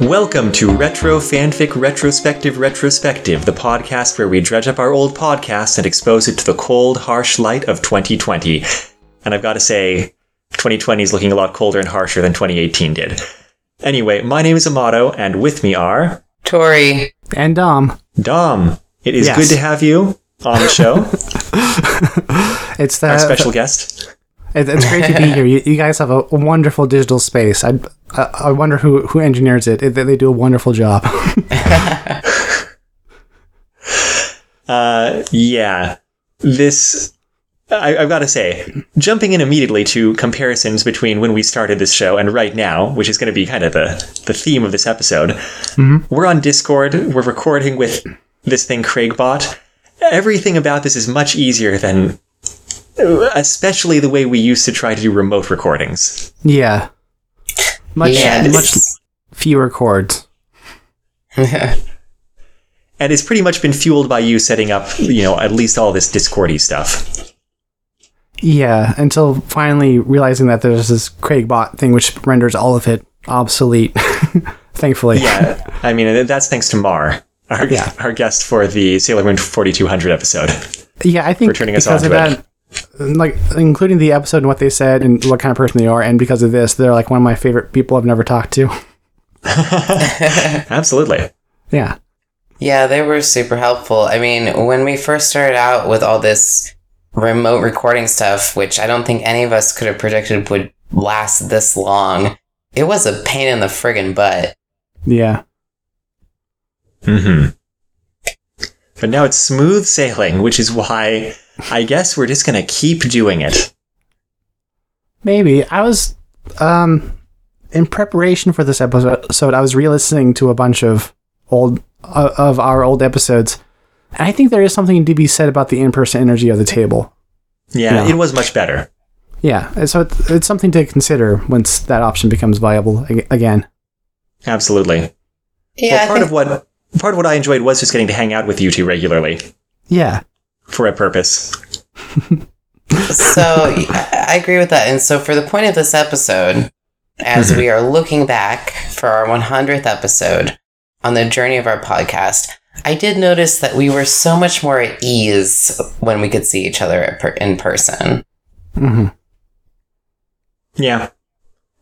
Welcome to Retro Fanfic Retrospective Retrospective, the podcast where we dredge up our old podcast and expose it to the cold, harsh light of 2020. And I've got to say, 2020 is looking a lot colder and harsher than 2018 did. Anyway, my name is Amato, and with me are Tori. And Dom. Dom. It is Yes. good to have you on the show, It's the, our special guest. it- it's great to be here. You, you guys have a wonderful digital space. I I, I wonder who who engineers it. They, they do a wonderful job. Uh, yeah. This, I, I've got to say, jumping in immediately to comparisons between when we started this show and right now, which is going to be kind of the, the theme of this episode. We're on Discord. We're recording with this thing, Craigbot. Everything about this is much easier than, especially the way we used to try to do remote recordings. yeah, much Yes. much fewer cords. And it's pretty much been fueled by you setting up, you know, at least all this Discordy stuff. Yeah, until finally realizing that there's this Craigbot thing which renders all of it obsolete. Thankfully. Yeah, I mean, that's thanks to Mar, our, Yeah. our guest for the Sailor Moon 4200 episode. Yeah, I think For turning us because of onto that, like including the episode and what they said and what kind of person they are, and because of this, they're like one of my favorite people I've never talked to. Absolutely. Yeah. Yeah, they were super helpful. I mean, when we first started out with all this remote recording stuff, which I don't think any of us could have predicted would last this long, it was a pain in the friggin' butt. Yeah. hmm But now it's smooth sailing, which is why I guess we're just going to keep doing it. Maybe. I was um in preparation for this episode, I was re-listening to a bunch of old uh, of our old episodes. And I think there is something to be said about the in-person energy of the table. Yeah, Yeah. it was much better. Yeah, so it's, it's something to consider once that option becomes viable again. Absolutely. Yeah, well, part think- of what part of what I enjoyed was just getting to hang out with you two regularly Yeah. for a purpose. so I I agree with that. And so for the point of this episode, as we are looking back for our 100th episode on the journey of our podcast, I did notice that we were so much more at ease when we could see each other per- in person. hmm Yeah,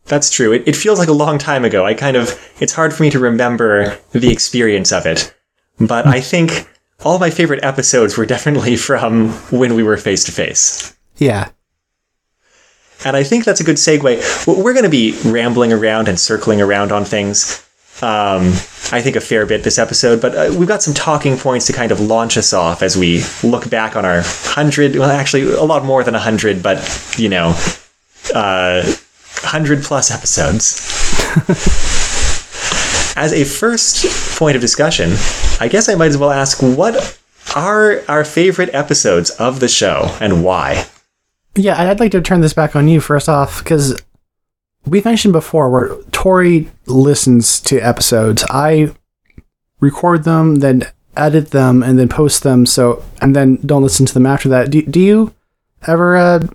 that's true. It, it feels like a long time ago. I kind of, it's hard for me to remember the experience of it. But I think all my favorite episodes were definitely from when we were face to face. Yeah. And I think that's a good segue. We're going to be rambling around and circling around on things. Um, I think a fair bit this episode, but uh, we've got some talking points to kind of launch us off as we look back on our hundred. Well, actually, a lot more than a hundred, but you know, uh, hundred plus episodes. as a first point of discussion, I guess I might as well ask what are our favorite episodes of the show and why. Yeah, I'd like to turn this back on you first off because we mentioned before where Tori listens to episodes. I record them, then edit them, and then post them. So, and then don't listen to them after that. Do, do you ever uh,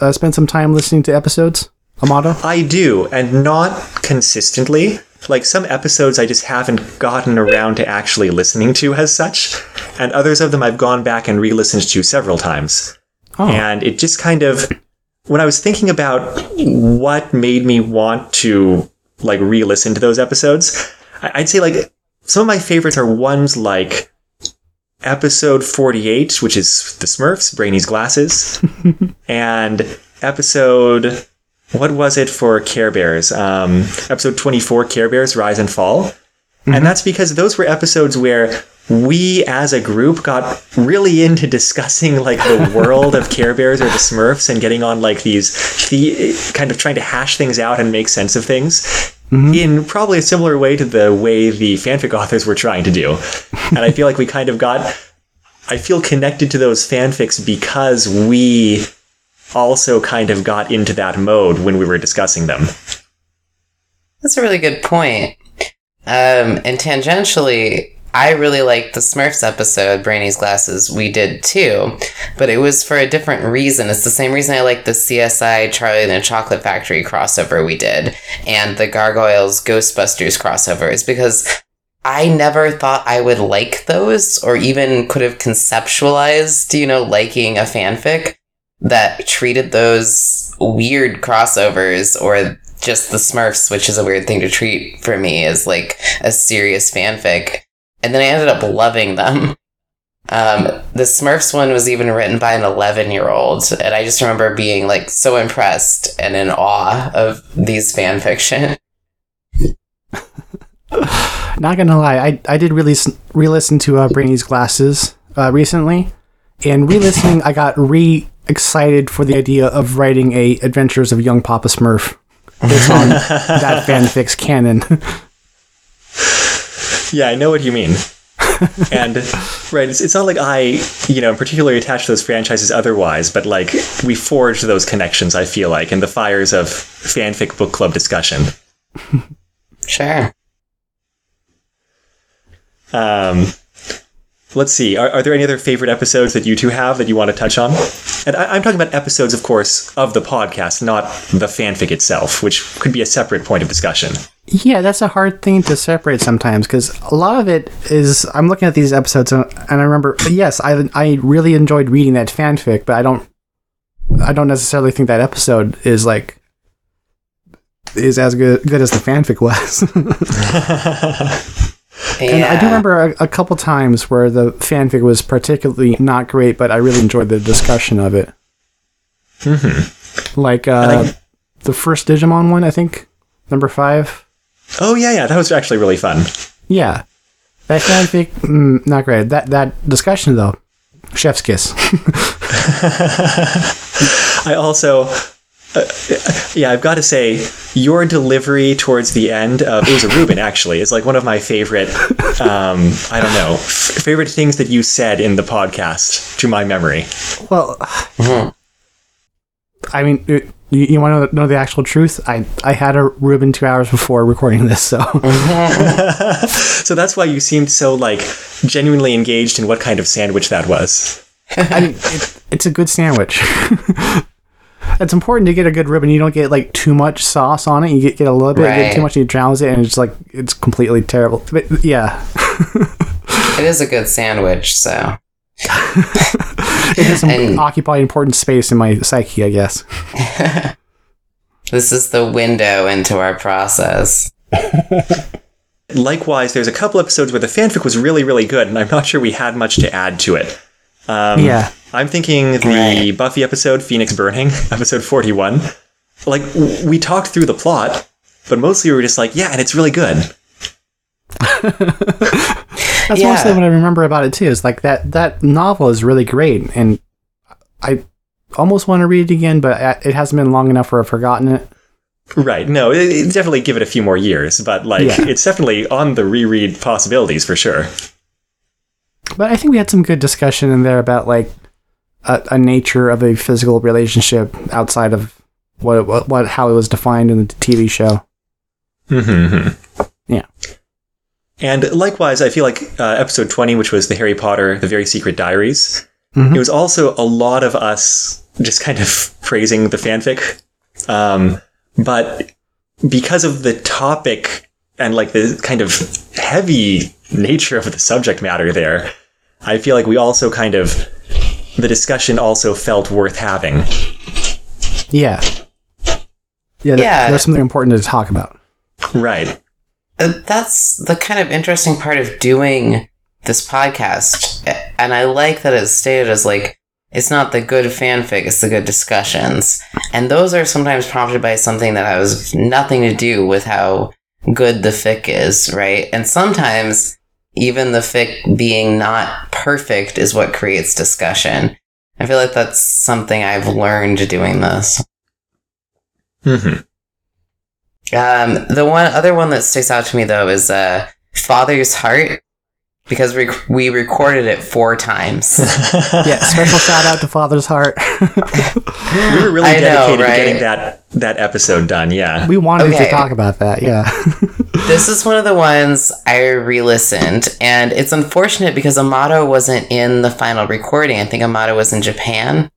uh, spend some time listening to episodes, Amato? I do, and not consistently. Like some episodes I just haven't gotten around to actually listening to as such, and others of them I've gone back and re listened to several times. Oh, And it just kind of, when I was thinking about what made me want to like re listen to those episodes, I'd say like some of my favorites are ones like episode 48, which is The Smurfs, Brainy's Glasses, and episode, what was it for Care Bears? Um, episode 24, Care Bears Rise and Fall. And that's because those were episodes where we as a group got really into discussing like the world of Care Bears or the Smurfs and getting on like these the kind of trying to hash things out and make sense of things in probably a similar way to the way the fanfic authors were trying to do. And I feel like we kind of got I feel connected to those fanfics because we also kind of got into that mode when we were discussing them. That's a really good point. Um, and tangentially, I really liked the Smurfs episode, Brainy's Glasses. We did too, but it was for a different reason. It's the same reason I like the CSI Charlie and the Chocolate Factory crossover we did and the Gargoyles Ghostbusters crossover. Is because I never thought I would like those or even could have conceptualized, you know, liking a fanfic that treated those weird crossovers or just the Smurfs, which is a weird thing to treat for me, as like a serious fanfic. And then I ended up loving them. Um, the Smurfs one was even written by an 11 year old, and I just remember being like so impressed and in awe of these fan fiction. Not gonna lie, I, I did really re listen to uh, Brainy's Glasses uh, recently, and re listening, I got re excited for the idea of writing a Adventures of Young Papa Smurf based on that fanfic's canon. yeah, I know what you mean. and right, it's, it's not like I, you know, am particularly attached to those franchises otherwise, but like we forged those connections. I feel like in the fires of fanfic book club discussion. Sure. Um, let's see. Are, are there any other favorite episodes that you two have that you want to touch on? And I, am talking about episodes, of course, of the podcast, not the fanfic itself, which could be a separate point of discussion. Yeah, that's a hard thing to separate sometimes because a lot of it is. I'm looking at these episodes and, I remember, yes, I I really enjoyed reading that fanfic, but I don't I don't necessarily think that episode is like is as good good as the fanfic was. yeah. And I do remember a, a, couple times where the fanfic was particularly not great, but I really enjoyed the discussion of it. Mm-hmm. Like uh, the first Digimon one, I think, number five. Oh yeah, yeah, that was actually really fun. Yeah, that fanfic, mm, not great. That that discussion though, chef's kiss. I also uh, yeah, I've got to say, your delivery towards the end of it was a Reuben actually is like one of my favorite. Um, I don't know, f- favorite things that you said in the podcast to my memory. Well, mm-hmm. I mean, you, you want to know the actual truth? I I had a Reuben two hours before recording this, so so that's why you seemed so like genuinely engaged in what kind of sandwich that was. I mean, it, it's a good sandwich it's important to get a good Reuben. You don't get like too much sauce on it. You get, get a little bit, right. get too much, and you drowns it, and it's like it's completely terrible. But yeah, it is a good sandwich. So it does and, occupy important space in my psyche, I guess. this is the window into our process. Likewise, there's a couple episodes where the fanfic was really, really good, and I'm not sure we had much to add to it. Um, yeah. I'm thinking the right. Buffy episode, Phoenix Burning, episode 41. Like, we talked through the plot, but mostly we were just like, yeah, and it's really good. That's yeah. mostly what I remember about it too. Is like that that novel is really great, and I almost want to read it again, but it hasn't been long enough where I've forgotten it. Right. No, it, it definitely give it a few more years, but like yeah. it's definitely on the reread possibilities for sure. But I think we had some good discussion in there about like a, a nature of a physical relationship outside of what, what what how it was defined in the TV show. Mm-hmm. Yeah. And likewise, I feel like uh, episode 20, which was the Harry Potter, the Very Secret Diaries, mm-hmm. it was also a lot of us just kind of praising the fanfic. Um, but because of the topic and like the kind of heavy nature of the subject matter there, I feel like we also kind of the discussion also felt worth having. Yeah. Yeah, yeah. There's something important to talk about. Right. That's the kind of interesting part of doing this podcast. And I like that it's stated as like, it's not the good fanfic, it's the good discussions. And those are sometimes prompted by something that has nothing to do with how good the fic is, right? And sometimes even the fic being not perfect is what creates discussion. I feel like that's something I've learned doing this. Mm-hmm. Um, the one other one that sticks out to me though is uh, Father's Heart. because we, we recorded it four times. Yeah, special shout out to Father's Heart. We were really I know, dedicated to getting that that episode done. Yeah. we wanted Okay. to talk about that. Yeah. this is one of the ones I re listened, and it's unfortunate because Amato wasn't in the final recording. I think Amato was in Japan.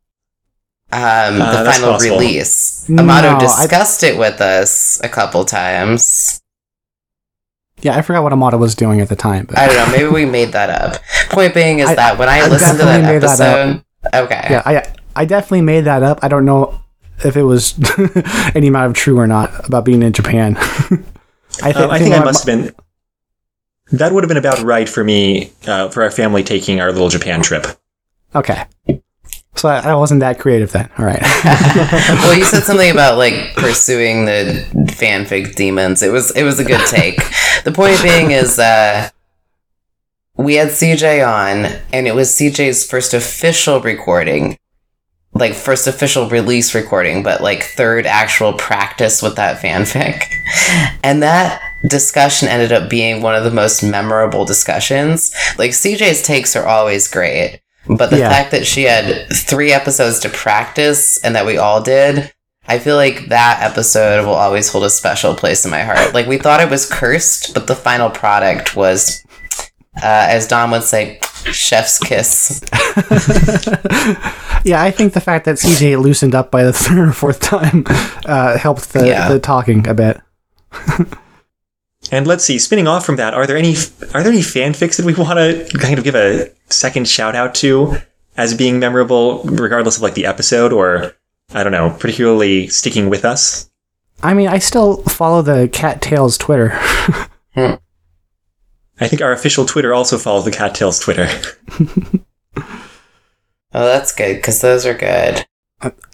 Um, the Uh, that's final possible. release. No, Amato I- discussed it with us a couple times. yeah, I forgot what Amato was doing at the time. But I don't know. Maybe we made that up. Point being is I- that when I, I listened to that definitely made that episode, okay, yeah, I I definitely made that up. I don't know if it was any amount of true or not about being in Japan. I, Um, I think I must have been. That would have been about right for me, uh, for our family taking our little Japan trip. Okay. So I, I wasn't that creative then. All right. well, you said something about like pursuing the fanfic demons. It was it was a good take. the point being is uh we had CJ on and it was CJ's first official recording. Like first official release recording, but like third actual practice with that fanfic. And that discussion ended up being one of the most memorable discussions. Like CJ's takes are always great. But the Yeah. fact that she had three episodes to practice and that we all did, I feel like that episode will always hold a special place in my heart. Like we thought it was cursed, but the final product was, uh, as Dom would say, chef's kiss. yeah, I think the fact that CJ loosened up by the third or fourth time uh, helped the, Yeah. the talking a bit. And let's see, spinning off from that, are there any are there any fanfics that we want to kind of give a second shout out to as being memorable, regardless of like the episode, or I don't know, particularly sticking with us? I mean, I still follow the Cattails Twitter. I think our official Twitter also follows the Cattails Twitter. Oh, that's good because those are good.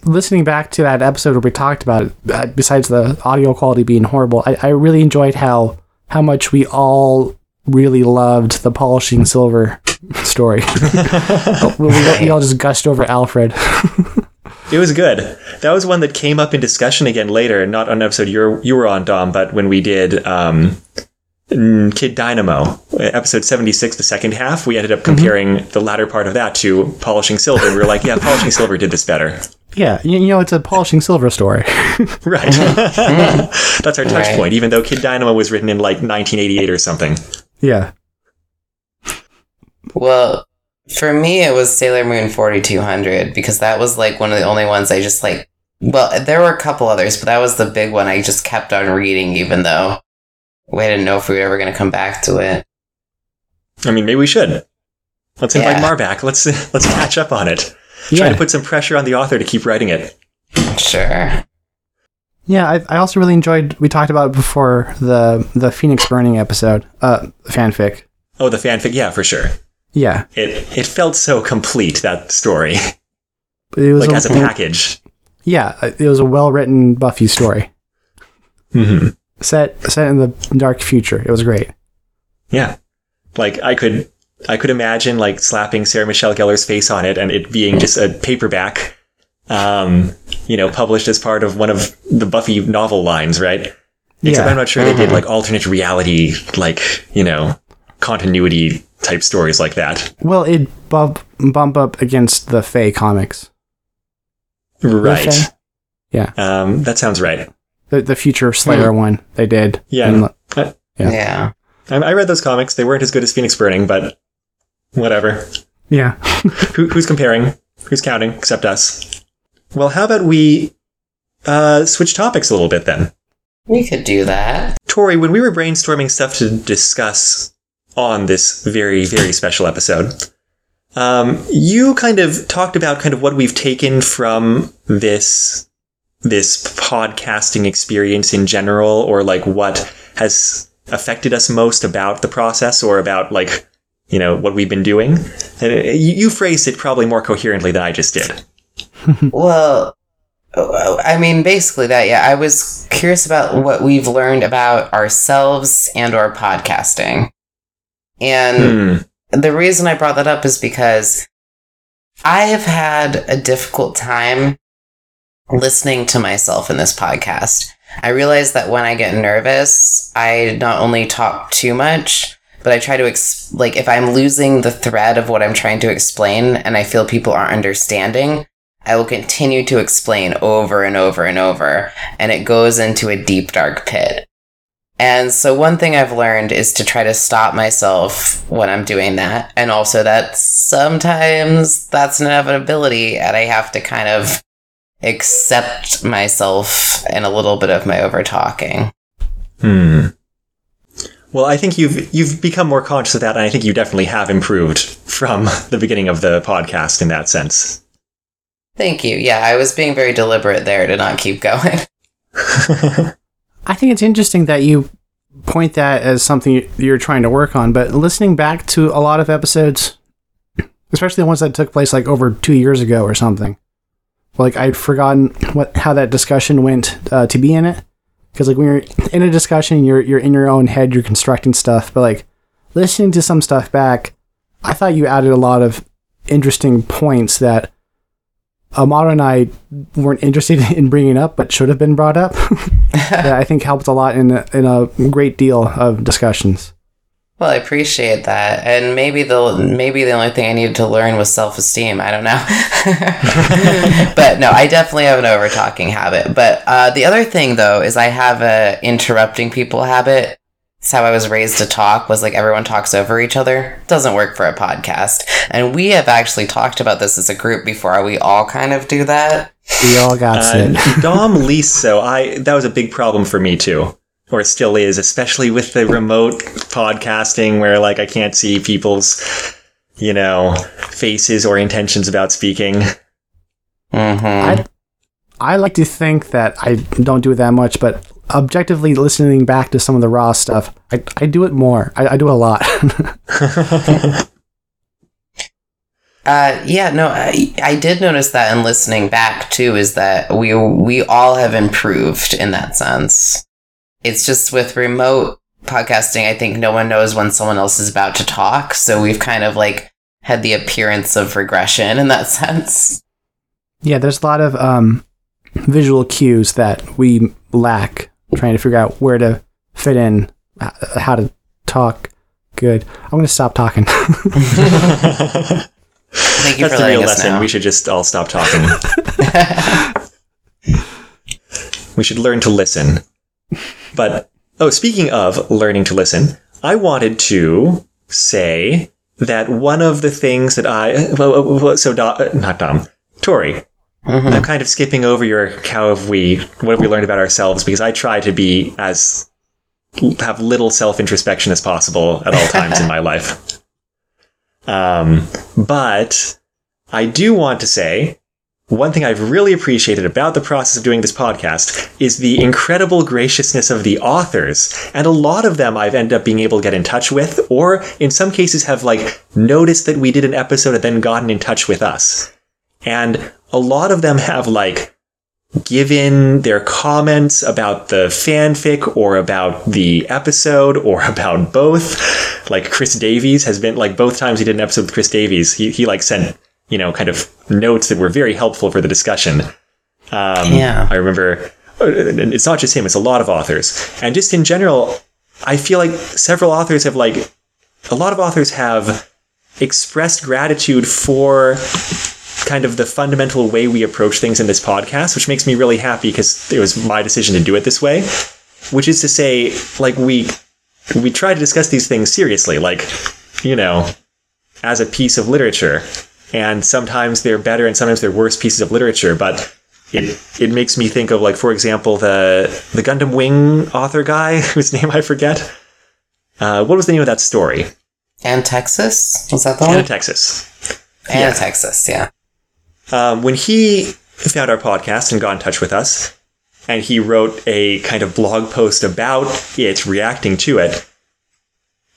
Listening back to that episode where we talked about it, uh, besides the audio quality being horrible, I, I really enjoyed how how much we all really loved the polishing silver story. we, we- all just gushed over Alfred. It was good. That was one that came up in discussion again later, not on an episode you were, you were on, Dom, but when we did um, Kid Dynamo, episode 76, the second half, we ended up comparing the latter part of that to Polishing Silver. We were like, yeah, Polishing Silver did this better. Yeah, you, you know, it's a polishing silver story. Right. That's our touch Right. point, even though Kid Dynamo was written in like 1988 or something. yeah. Well, for me, it was Sailor Moon 4200 because that was like one of the only ones I just like. Well, there were a couple others, but that was the big one I just kept on reading, even though we didn't know if we were ever going to come back to it. I mean, maybe we should. Let's invite Yeah. Mar back. Let's let's catch up on it. Try Yeah. to put some pressure on the author to keep writing it. Sure. Yeah, I, I also really enjoyed. We talked about it before the the Phoenix Burning episode, uh, fanfic. Oh, the fanfic, yeah, for sure. Yeah, It it felt so complete that story, it was like as a package. yeah, it was a well written Buffy story hmm set set in the dark future. It was great. Yeah, like I could I could imagine like slapping Sarah Michelle Gellar's face on it and it being just a paperback, um, you know, published as part of one of the Buffy novel lines, right? Yeah. Except I'm not sure they did like alternate reality, like you know, continuity type stories like that. Well, it bump bump up against the Fray comics. Right. Fray? Yeah, Um, that sounds right. the the future Slayer one they did. Yeah. And, I, Yeah. Yeah. I I read those comics. They weren't as good as Phoenix Burning, but whatever. yeah. Who, who's comparing? Who's counting? Except us. Well, how about we uh, switch topics a little bit then? We could do that. Tori, when we were brainstorming stuff to discuss on this very, very special episode, um, you kind of talked about kind of what we've taken from this this podcasting experience in general, or like what has affected us most about the process, or about like you know what we've been doing. You phrased it probably more coherently than I just did. Well, I mean, basically that. Yeah, I was curious about what we've learned about ourselves and our podcasting, and Hmm. the reason I brought that up is because I have had a difficult time listening to myself in this podcast. I realize that when I get nervous, I not only talk too much, but I try to ex- like if I'm losing the thread of what I'm trying to explain and I feel people aren't understanding, I will continue to explain over and over and over, and it goes into a deep dark pit. And so one thing I've learned is to try to stop myself when I'm doing that, and also that sometimes that's an inevitability, and I have to kind of accept myself and a little bit of my over talking. Hmm. Well, I think you've you've become more conscious of that, and I think you definitely have improved from the beginning of the podcast in that sense. Thank you. Yeah, I was being very deliberate there to not keep going. I think it's interesting that you point that as something you're trying to work on, but listening back to a lot of episodes, especially the ones that took place like over two years ago or something, like I'd forgotten what how that discussion went uh, to be in it, because like when you're in a discussion, you're you're in your own head, you're constructing stuff, but like listening to some stuff back, I thought you added a lot of interesting points that Amato and I weren't interested in bringing up, but should have been brought up. that I think helped a lot in in a great deal of discussions. Well, I appreciate that, and maybe the maybe the only thing I needed to learn was self esteem. I don't know, but no, I definitely have an over talking habit. But uh, the other thing though is I have a interrupting people habit. It's how I was raised to talk. Was like everyone talks over each other. Doesn't work for a podcast, and we have actually talked about this as a group before. We all kind of do that. We all got sick. Uh, Dom least so. I that was a big problem for me too, or still is, especially with the remote podcasting where like I can't see people's, you know, faces or intentions about speaking. Mm-hmm. I I like to think that I don't do it that much, but objectively listening back to some of the raw stuff, I, I do it more. I, I do it a lot. Uh, yeah, no, I, I did notice that in listening back too. Is that we we all have improved in that sense. It's just with remote podcasting, I think no one knows when someone else is about to talk, so we've kind of like had the appearance of regression in that sense. yeah, there's a lot of um, visual cues that we lack trying to figure out where to fit in, how to talk good. I'm going to stop talking. Thank you That's for the real lesson. know. We should just all stop talking. we should learn to listen. But oh, speaking of learning to listen, I wanted to say that one of the things that I well, so Dom, uh, not Dom, Tori. Mhm. I'm kind of skipping over your how have we what have we learned about ourselves because I try to be as have little self introspection as possible at all times in my life. Um, but I do want to say one thing I've really appreciated about the process of doing this podcast is the incredible graciousness of the authors. And a lot of them I've ended up being able to get in touch with, or in some cases have like noticed that we did an episode and then gotten in touch with us. And a lot of them have like given their comments about the fanfic or about the episode or about both. Like Chris Davies has been like both times he did an episode with Chris Davies, he, he like sent, you know, kind of notes that were very helpful for the discussion. Um, Yeah. I remember it's not just him, it's a lot of authors. And just in general, I feel like several authors have like a lot of authors have expressed gratitude for kind of the fundamental way we approach things in this podcast, which makes me really happy because it was my decision to do it this way. Which is to say, like we we try to discuss these things seriously, like you know, as a piece of literature. And sometimes they're better and sometimes they're worse pieces of literature, but it it makes me think of like, for example, the the Gundam Wing author guy whose name I forget. Uh, what was the name of that story? And Texas was that the Anna, one? Texas. And yeah. Texas, yeah. Um, when he found our podcast and got in touch with us, and he wrote a kind of blog post about it, reacting to it,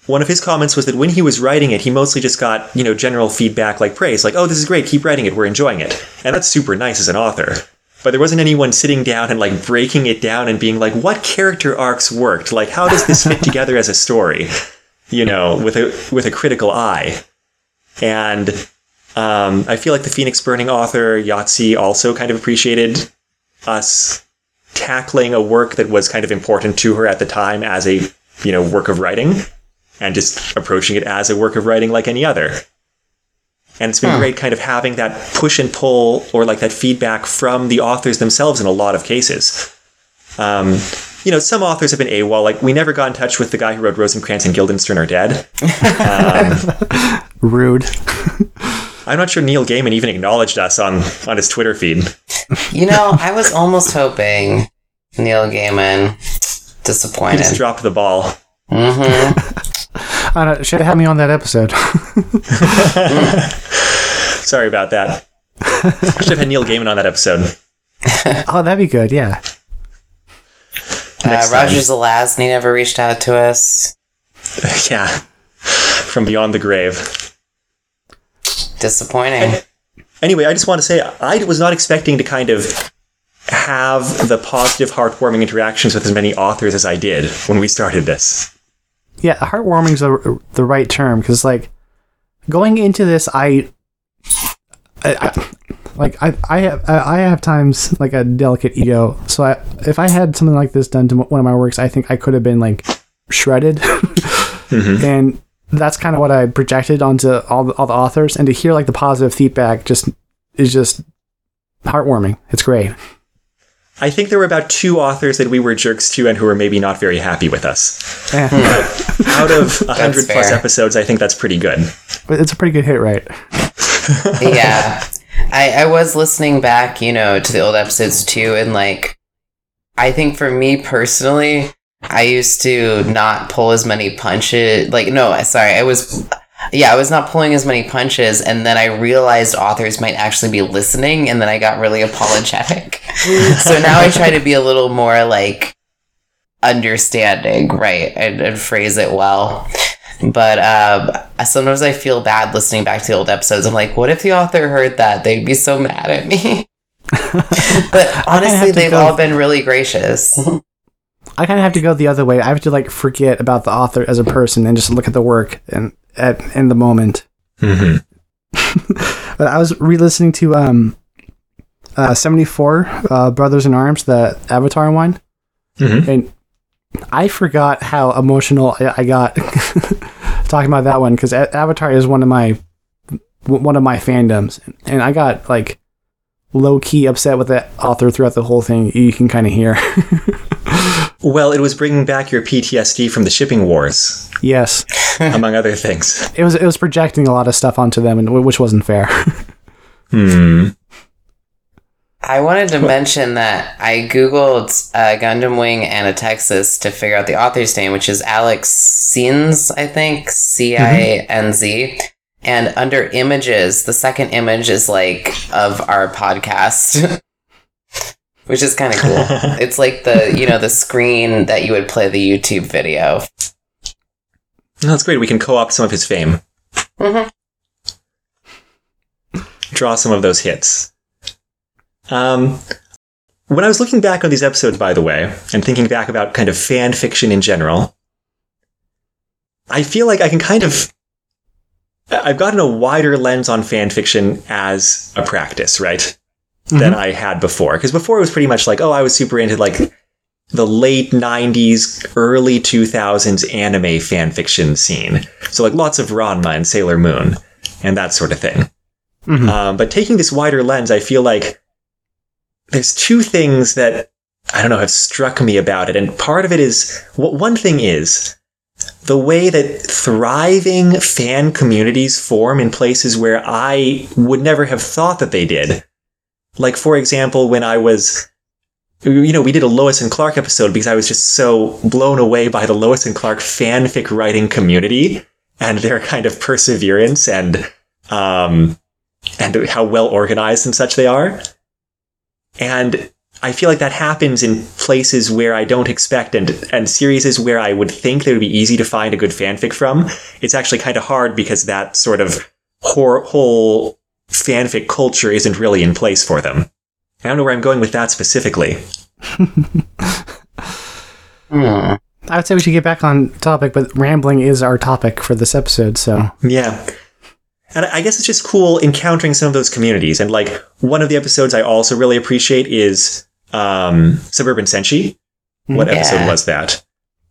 one of his comments was that when he was writing it, he mostly just got, you know, general feedback like praise, like, oh, this is great, keep writing it, we're enjoying it. And that's super nice as an author. But there wasn't anyone sitting down and like breaking it down and being like, what character arcs worked? Like, how does this fit together as a story? You know, with a with a critical eye. And um, I feel like the Phoenix Burning author Yahtzee also kind of appreciated us tackling a work that was kind of important to her at the time as a you know work of writing, and just approaching it as a work of writing like any other. And it's been Huh. great kind of having that push and pull or like that feedback from the authors themselves in a lot of cases. Um, you know, some authors have been AWOL. Like, we never got in touch with the guy who wrote Rosencrantz and Guildenstern are dead. Rude. I'm not sure Neil Gaiman even acknowledged us on, on his Twitter feed. You know, I was almost hoping Neil Gaiman disappointed. He disappointed. just dropped the ball. hmm I don't, should have had me on that episode. Sorry about that. I Should have had Neil Gaiman on that episode. oh, that'd be good. Yeah. Uh, Next time. Roger Zelazny never reached out to us. yeah. From beyond the grave. Disappointing. Anyway, I just want to say I was not expecting to kind of have the positive, heartwarming interactions with as many authors as I did when we started this. Yeah, heartwarming's the the right term because like going into this, I, I, I like I I have I have times like a delicate ego. So I, if I had something like this done to one of my works, I think I could have been like shredded, mm-hmm. and that's kind of what I projected onto all the, all the authors. And to hear like the positive feedback just is just heartwarming. It's great. I think there were about two authors that we were jerks to and who were maybe not very happy with us. Yeah. Out of a hundred plus fair. episodes, I think that's pretty good. But it's a pretty good hit, right? yeah. I, I was listening back, you know, to the old episodes too, and like, I think for me personally, I used to not pull as many punches. Like, no, sorry, I was, yeah, I was not pulling as many punches, and then I realized authors might actually be listening, and then I got really apologetic. so now I try to be a little more like understanding, right, and, and phrase it well. But um, sometimes I feel bad listening back to the old episodes. I'm like, what if the author heard that? They'd be so mad at me. but honestly, they've go- all been really gracious. I kind of have to go the other way. I have to like forget about the author as a person and just look at the work and at in the moment. hmm But I was re-listening to um, uh, seventy four uh, Brothers in Arms, the Avatar one, Mhm. and I forgot how emotional I, I got talking about that one because Avatar is one of my w- one of my fandoms, and I got like low key upset with the author throughout the whole thing. You can kind of hear. Well, it was bringing back your PTSD from the shipping wars, yes. among other things. it was it was projecting a lot of stuff onto them, and which wasn't fair. Hmm. I wanted to mention that I googled uh, Gundam Wing Anna Texas to figure out the author's name, which is Alex Cinz, I think C I N Z. And under images, the second image is like of our podcast, which is kind of cool. it's like the you know the screen that you would play the YouTube video. No, That's great. We can co-opt some of his fame. Mhm. Draw some of those hits. Um, when I was looking back on these episodes, by the way, and thinking back about kind of fan fiction in general, I feel like I can kind of. I've gotten a wider lens on fan fiction as a practice, right? Than I had before. Because before it was pretty much like, oh, I was super into like the late 90s, early 2000s anime fan fiction scene. So, like, lots of Ranma and Sailor Moon and that sort of thing. Mhm. Um, but taking this wider lens, I feel like there's two things that I don't know have struck me about it. And part of it is what one thing is the way that thriving fan communities form in places where I would never have thought that they did. Like, for example, when I was you know, we did a Lois and Clark episode because I was just so blown away by the Lois and Clark fanfic writing community and their kind of perseverance and um and how well organized and such they are. And I feel like that happens in places where I don't expect and and series where I would think they would be easy to find a good fanfic from. It's actually kind of hard because that sort of whole fanfic culture isn't really in place for them. I don't know where I'm going with that specifically. I would say we should get back on topic, but rambling is our topic for this episode. So Yeah. And I guess it's just cool encountering some of those communities. And like one of the episodes I also really appreciate is um, Suburban Senshi. What Yeah. episode was that?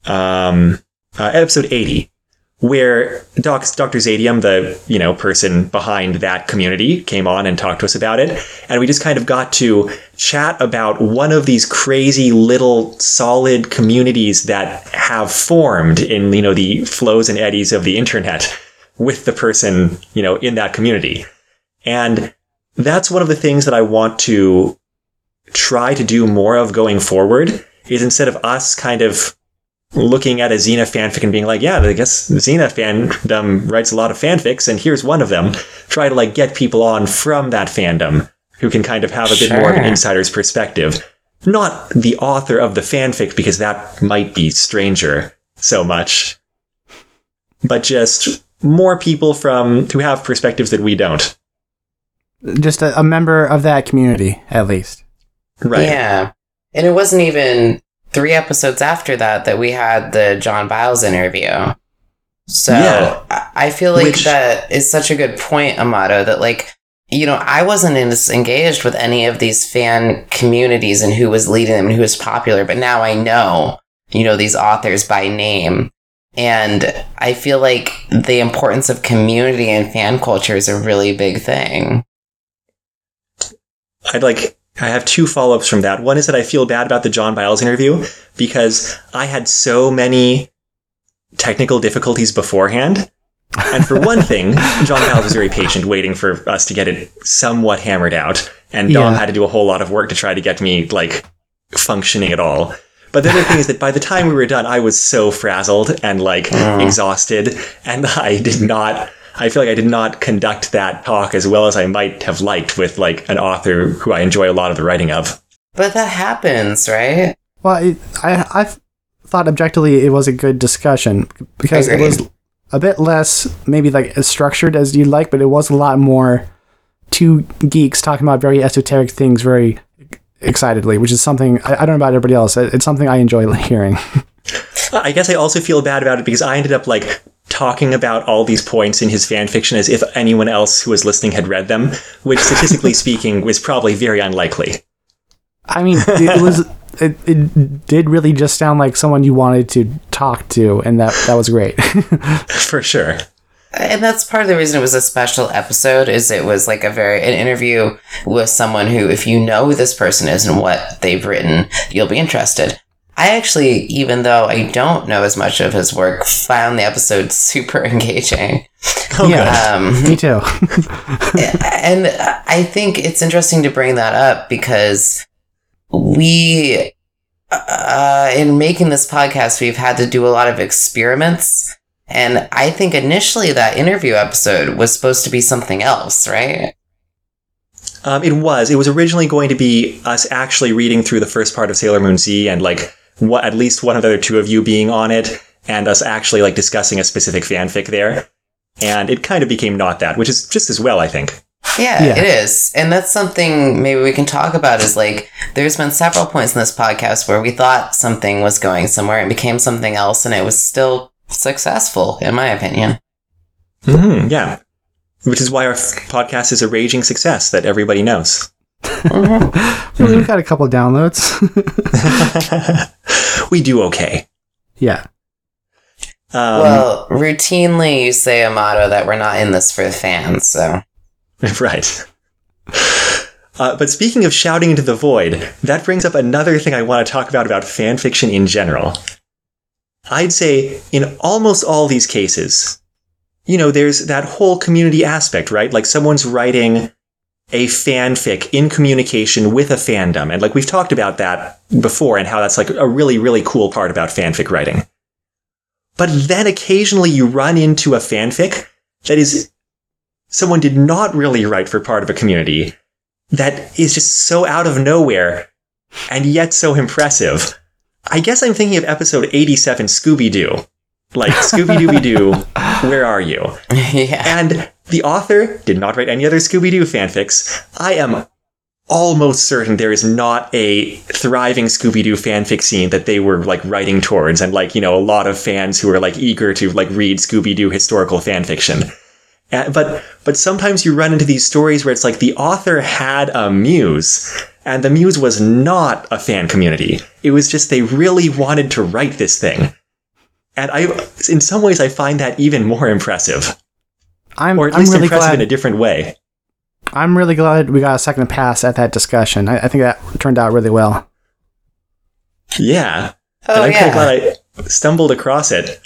Um, uh, episode 80, where Doc, Dr. Zadium, the you know person behind that community, came on and talked to us about it, and we just kind of got to chat about one of these crazy little solid communities that have formed in you know the flows and eddies of the internet with the person you know in that community, and that's one of the things that I want to try to do more of going forward. Is instead of us kind of looking at a Xena fanfic and being like, yeah, I guess Xena fandom writes a lot of fanfics, and here's one of them. Try to like get people on from that fandom who can kind of have a bit more of an insider's perspective. Not the author of the fanfic, because that might be stranger so much. But just more people from who have perspectives that we don't. Just a, a member of that community, at least. Right. Yeah. And it wasn't even three episodes after that that we had the John Biles interview. So Yeah. I feel like Which- that is such a good point, Amato, that like, you know, I wasn't as engaged with any of these fan communities and who was leading them and who was popular, but now I know, you know, these authors by name. And I feel like the importance of community and fan culture is a really big thing. I'd like I have two follow-ups from that. One is that I feel bad about the John Biles interview because I had so many technical difficulties beforehand. And for one thing, John Biles was very patient waiting for us to get it somewhat hammered out. And Dom Yeah. had to do a whole lot of work to try to get me like functioning at all. But the other thing is that by the time we were done, I was so frazzled and like Mm. exhausted, and I did not. I feel like I did not conduct that talk as well as I might have liked with like an author who I enjoy a lot of the writing of. But that happens, right? Well, it, I I thought objectively it was a good discussion because it was a bit less maybe like as structured as you'd like, but it was a lot more two geeks talking about very esoteric things very excitedly, which is something I, I don't know about everybody else. It's something I enjoy hearing. I guess I also feel bad about it because I ended up like talking about all these points in his fan fiction as if anyone else who was listening had read them, which statistically speaking was probably very unlikely. I mean, it was it, it did really just sound like someone you wanted to talk to, and that that was great. For sure. And that's part of the reason it was a special episode is it was like a very an interview with someone who if you know who this person is and what they've written, you'll be interested. I actually, even though I don't know as much of his work, found the episode super engaging. Oh, Yeah. Um, Me too. and I think it's interesting to bring that up because we, uh, in making this podcast, we've had to do a lot of experiments. And I think initially that interview episode was supposed to be something else, right? Um, it was. It was originally going to be us actually reading through the first part of Sailor Moon Z and like what at least one of the other two of you being on it and us actually like discussing a specific fanfic there. And it kind of became not that, which is just as well, I think. Yeah, Yeah. it is. And that's something maybe we can talk about is like, there's been several points in this podcast where we thought something was going somewhere and became something else, and it was still successful, in my opinion. hmm yeah. Which is why our podcast is a raging success that everybody knows. We've got a couple of downloads. we do okay. yeah. Um, well, routinely you say a motto that we're not in this for the fans, so. right. Uh, but speaking of shouting into the void, that brings up another thing I want to talk about about fan fiction in general. I'd say in almost all these cases, you know, there's that whole community aspect, right? Like someone's writing a fanfic in communication with a fandom. And like we've talked about that before and how that's like a really, really cool part about fanfic writing. But then occasionally you run into a fanfic that is someone did not really write for part of a community that is just so out of nowhere and yet so impressive. I guess I'm thinking of episode 87 Scooby Doo. Like, Scooby Dooby Doo, where are you? yeah. And the author did not write any other Scooby Doo fanfics. I am almost certain there is not a thriving Scooby Doo fanfic scene that they were like writing towards, and like you know a lot of fans who are like eager to like read Scooby Doo historical fanfiction. But but sometimes you run into these stories where it's like the author had a muse, and the muse was not a fan community. It was just they really wanted to write this thing. And I, in some ways, I find that even more impressive, I'm, or at I'm least really impressive glad. in a different way. I'm really glad we got a second pass at that discussion. I, I think that turned out really well. Yeah. Oh and I'm kind of glad I stumbled across it.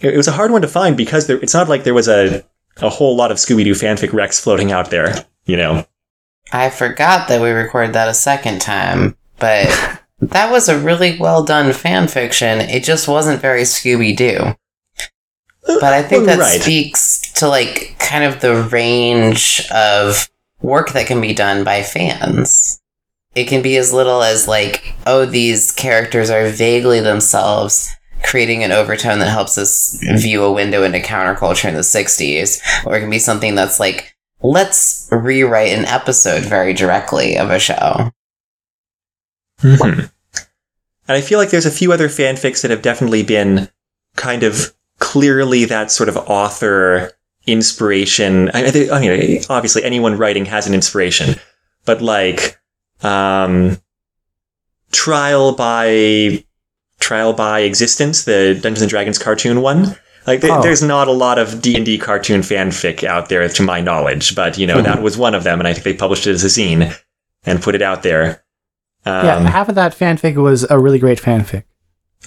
It it was a hard one to find because there, it's not like there was a, a whole lot of Scooby Doo fanfic recs floating out there, you know? I forgot that we recorded that a second time, but that was a really well done fan fiction. It just wasn't very Scooby Doo. But I think that right. speaks to like kind of the range of work that can be done by fans. It can be as little as like, oh, these characters are vaguely themselves, creating an overtone that helps us view a window into counterculture in the 60s. Or it can be something that's like, let's rewrite an episode very directly of a show. Mhm. And I feel like there's a few other fanfics that have definitely been kind of clearly that sort of author inspiration. I, I I mean, obviously anyone writing has an inspiration, but like, um, trial by trial by existence, the Dungeons and Dragons cartoon one. Like, th- Oh. there's not a lot of D and D cartoon fanfic out there, to my knowledge, but you know that was one of them, and I think they published it as a zine and put it out there. Um, yeah, half of that fanfic was a really great fanfic.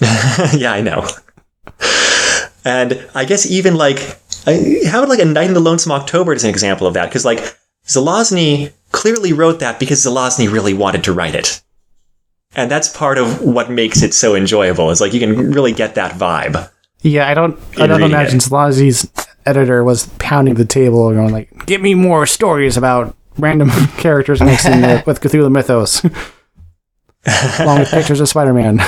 yeah, I know. And I guess even like, I, how about like a Night in the Lonesome October is an example of that? Because like Zelazny clearly wrote that because Zelazny really wanted to write it, and that's part of what makes it so enjoyable. Is like you can really get that vibe. Yeah, I don't. I don't imagine it. Zelazny's editor was pounding the table and going like, "Give me more stories about random characters mixing in with, with Cthulhu mythos, along with pictures of Spider-Man."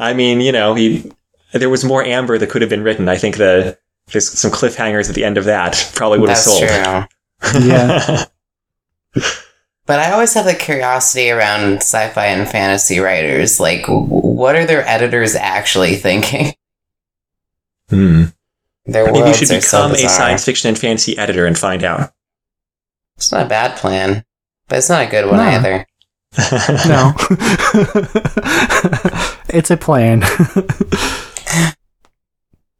I mean, you know, he there was more Amber that could have been written. I think the there's some cliffhangers at the end of that probably would have That's sold. true. yeah, But I always have the curiosity around sci-fi and fantasy writers. Like, what are their editors actually thinking? Hmm. Their Maybe you should are so become a science fiction and fantasy editor and find out. It's not a bad plan, but it's not a good one No. either. no, it's a plan.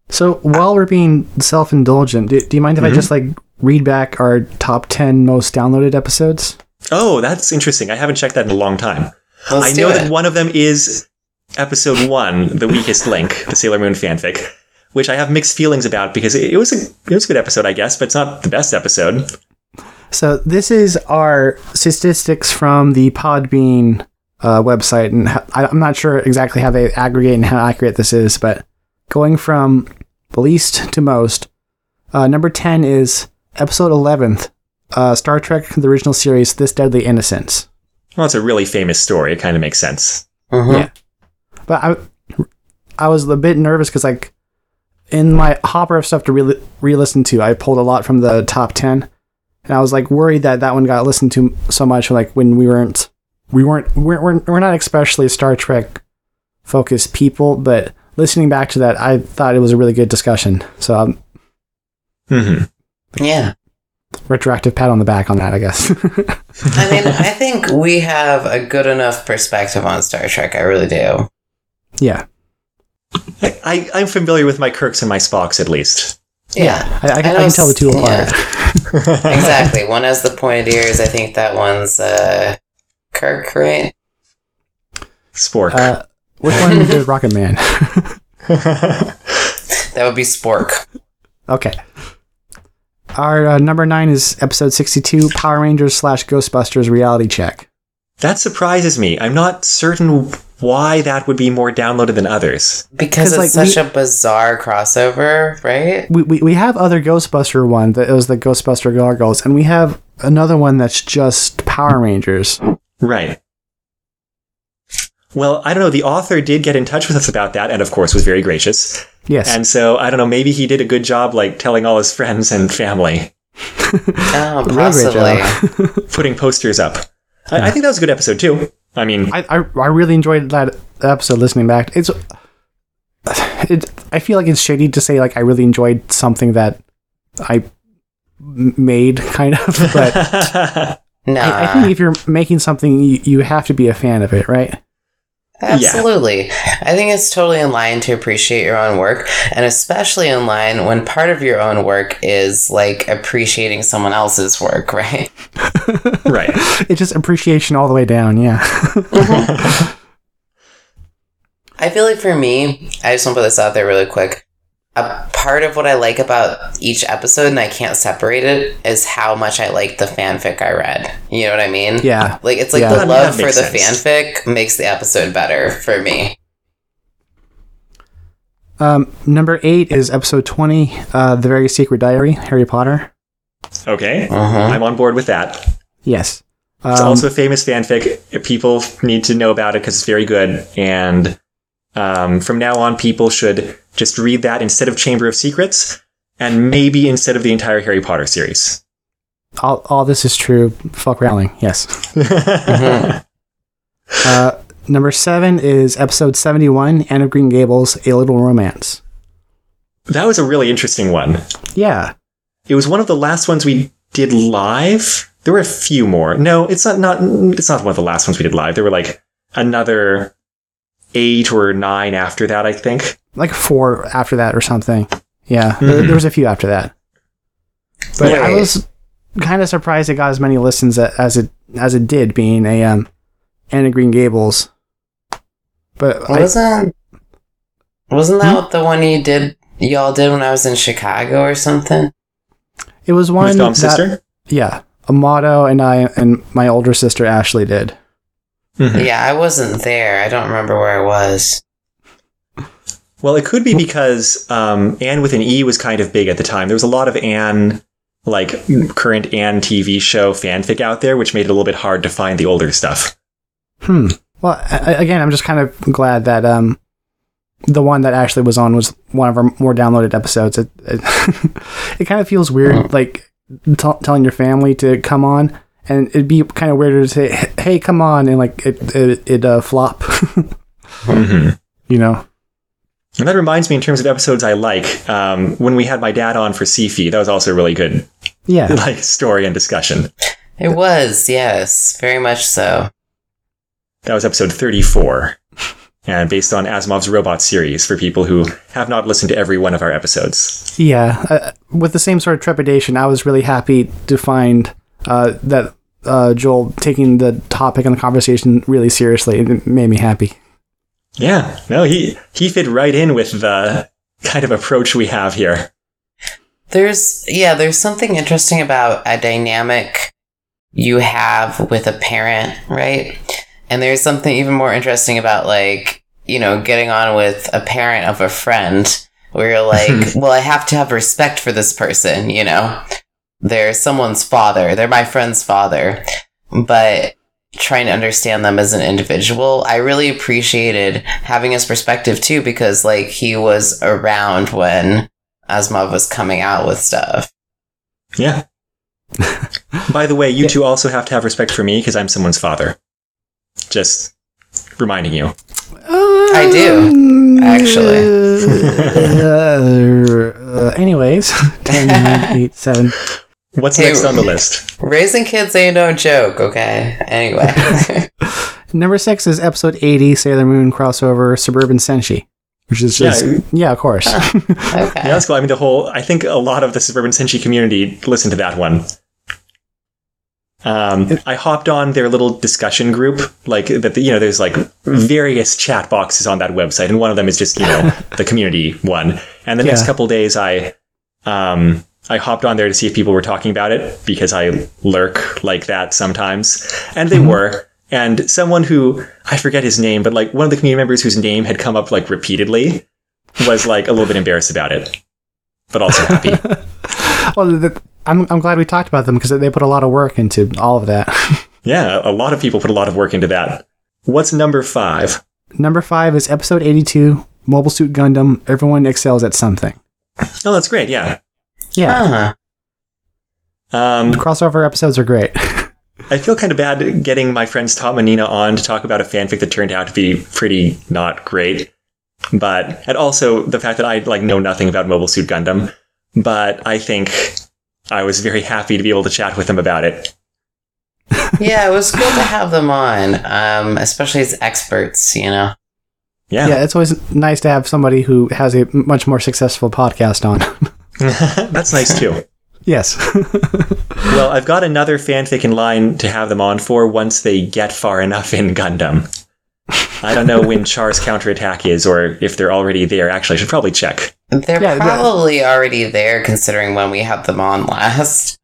So while we're being self-indulgent, do, do you mind if I Mhm. just like read back our top ten most downloaded episodes? Oh, that's interesting. I haven't checked that in a long time. Let's I know that one of them is episode one, the weakest link, the Sailor Moon fanfic, which I have mixed feelings about because it, it was a it was a good episode, I guess, but it's not the best episode. So this is our statistics from the Podbean uh, website, and ho- I- I'm not sure exactly how they aggregate and how accurate this is, but going from the least to most, uh, number ten is episode eleventh, uh, Star Trek: The Original Series, This Deadly Innocence. Well, it's a really famous story. It kind of makes sense. Mhm. Yeah. But I, I was a bit nervous because like in my hopper of stuff to re- re-listen to, I pulled a lot from the top ten, and I was like worried that that one got listened to so much. Like when we weren't, we weren't, we're we're, we're not especially Star Trek focused people, but listening back to that, I thought it was a really good discussion. So um, hmm Yeah. retroactive pat on the back on that, I guess. I mean, I think we have a good enough perspective on Star Trek. I really do. yeah, I, I, I'm familiar with my Kirks and my Spocks at least. Yeah. I, I, can, I can tell the two apart. yeah. exactly. One has the pointed ears. I think that one's uh, Kirk, right? Spork. Uh, which one is Rocket Man? That would be Spork. Okay. Our uh, number nine is episode 62 Power Rangers slash Ghostbusters reality check. that surprises me. I'm not certain why that would be more downloaded than others. Because it's like, such we- a bizarre crossover, right? We, we, we have other Ghostbuster one that was the Ghostbuster Gargoyles, and we have another one that's just Power Rangers. Right. Well, I don't know. The author did get in touch with us about that, and of course was very gracious. Yes. And so I don't know. Maybe he did a good job, like telling all his friends and family, Oh, possibly. putting posters up. I, I think that was a good episode too. I mean, I, I, I really enjoyed that episode listening back. It's it, I feel like it's shady to say like I really enjoyed something that I m- made kind of, but Nah. I, I think if you're making something, you, you have to be a fan of it, right? Absolutely. I think it's totally in line to appreciate your own work, and especially in line when part of your own work is like appreciating someone else's work, right? Right. It's just appreciation all the way down. Yeah. Mm-hmm. I feel like for me, I just want to put this out there really quick. A part of what I like about each episode, and I can't separate it, is how much I like the fanfic I read. You know what I mean? yeah. Like it's like Yeah. the love for the sense. fanfic makes the episode better for me. Um, number eight is episode 20, uh, The Very Secret Diary, Harry Potter. Okay. Uh-huh. I'm on board with that. Yes. It's Um, also a famous fanfic. People need to know about it because it's very good. And um, from now on, people should just read that instead of Chamber of Secrets, and maybe instead of the entire Harry Potter series. all, all this is true. Fuck Rowling. Yes. Uh, number seven is episode 71, Anne of Green Gables, A Little Romance. that was a really interesting one. Yeah. It was one of the last ones we did live. There were a few more. No, it's not. Not. It's not one of the last ones we did live. There were like another eight or nine after that. I think. Like four after that or something. Yeah. There, Mhm. there was a few after that. But I was kind of surprised it got as many listens as it as it did, being a um, Anne of Green Gables. But Wasn't wasn't that what the one you did y'all did when I was in Chicago or something? it was one With that, sister. yeah, Amato and I and my older sister Ashley did. Mhm. Yeah, I wasn't there. I don't remember where I was. Well, it could be because um, Anne with an E was kind of big at the time. There was a lot of Anne, like current Anne TV show fanfic out there, which made it a little bit hard to find the older stuff. Hmm. Well, I, I- again, I'm just kind of glad that um, the one that Ashley was on was one of our more downloaded episodes. It it, it kind of feels weird, like t- telling your family to come on, and it'd be kind of weird to say, "Hey, come on," and like it it it uh, flop. hmm you know? And that reminds me, in terms of episodes I like, um, when we had my dad on for Sifi, that was also a really good Yeah. like story and discussion. It was, yes, very much so. That was episode 34, and based on Asimov's Robot series for people who have not listened to every one of our episodes. Yeah, uh, with the same sort of trepidation, I was really happy to find uh, that uh, Joel taking the topic and the conversation really seriously. It made me happy. Yeah, no, he he fit right in with the kind of approach we have here. There's yeah, there's something interesting about a dynamic you have with a parent, right? And there's something even more interesting about like, you know, getting on with a parent of a friend where you're like, well, I have to have respect for this person, you know? They're someone's father. They're my friend's father. But trying to understand them as an individual, I really appreciated having his perspective too, because like he was around when Asimov was coming out with stuff. Yeah. By the way, you two also have to have respect for me because I'm someone's father. Just reminding you. I do, actually. uh, anyways, 10, 9, 8, 7. What's Hey, next on the list? Raising kids ain't no joke, okay? Anyway. Number 6 is episode 80, Sailor Moon crossover Suburban Senshi. Which is just, Yeah. yeah, of course. okay. Yeah, that's cool. I mean, the whole, I think a lot of the Suburban Senshi community listened to that one. Um, I hopped on their little discussion group, like that. You know, there's like various chat boxes on that website, and one of them is just you know the community one. And the next Yeah. couple days, I um, I hopped on there to see if people were talking about it because I lurk like that sometimes, and they mm-hmm. were. And someone who I forget his name, but like one of the community members whose name had come up like repeatedly was like a little bit embarrassed about it, but also happy. well, the, I'm, I'm glad we talked about them because they put a lot of work into all of that. Yeah, a lot of people put a lot of work into that. What's number five? Number 5 is episode 82, Mobile Suit Gundam. Everyone excels at something. Oh, that's great. Yeah. Yeah. Huh. Um, Crossover episodes are great. I feel kind of bad getting my friends Tom and Nina on to talk about a fanfic that turned out to be pretty not great. But, and also the fact that I like know nothing about Mobile Suit Gundam. But I think I was very happy to be able to chat with them about it. yeah, it was good to have them on, um, especially as experts, you know. Yeah. Yeah, it's always nice to have somebody who has a much more successful podcast on. That's nice too. yes. Well, I've got another fanfic in line to have them on for once they get far enough in Gundam. I don't know when Char's counterattack is or if they're already there. Actually, I should probably check. They're Yeah, that- probably already there considering when we had them on last.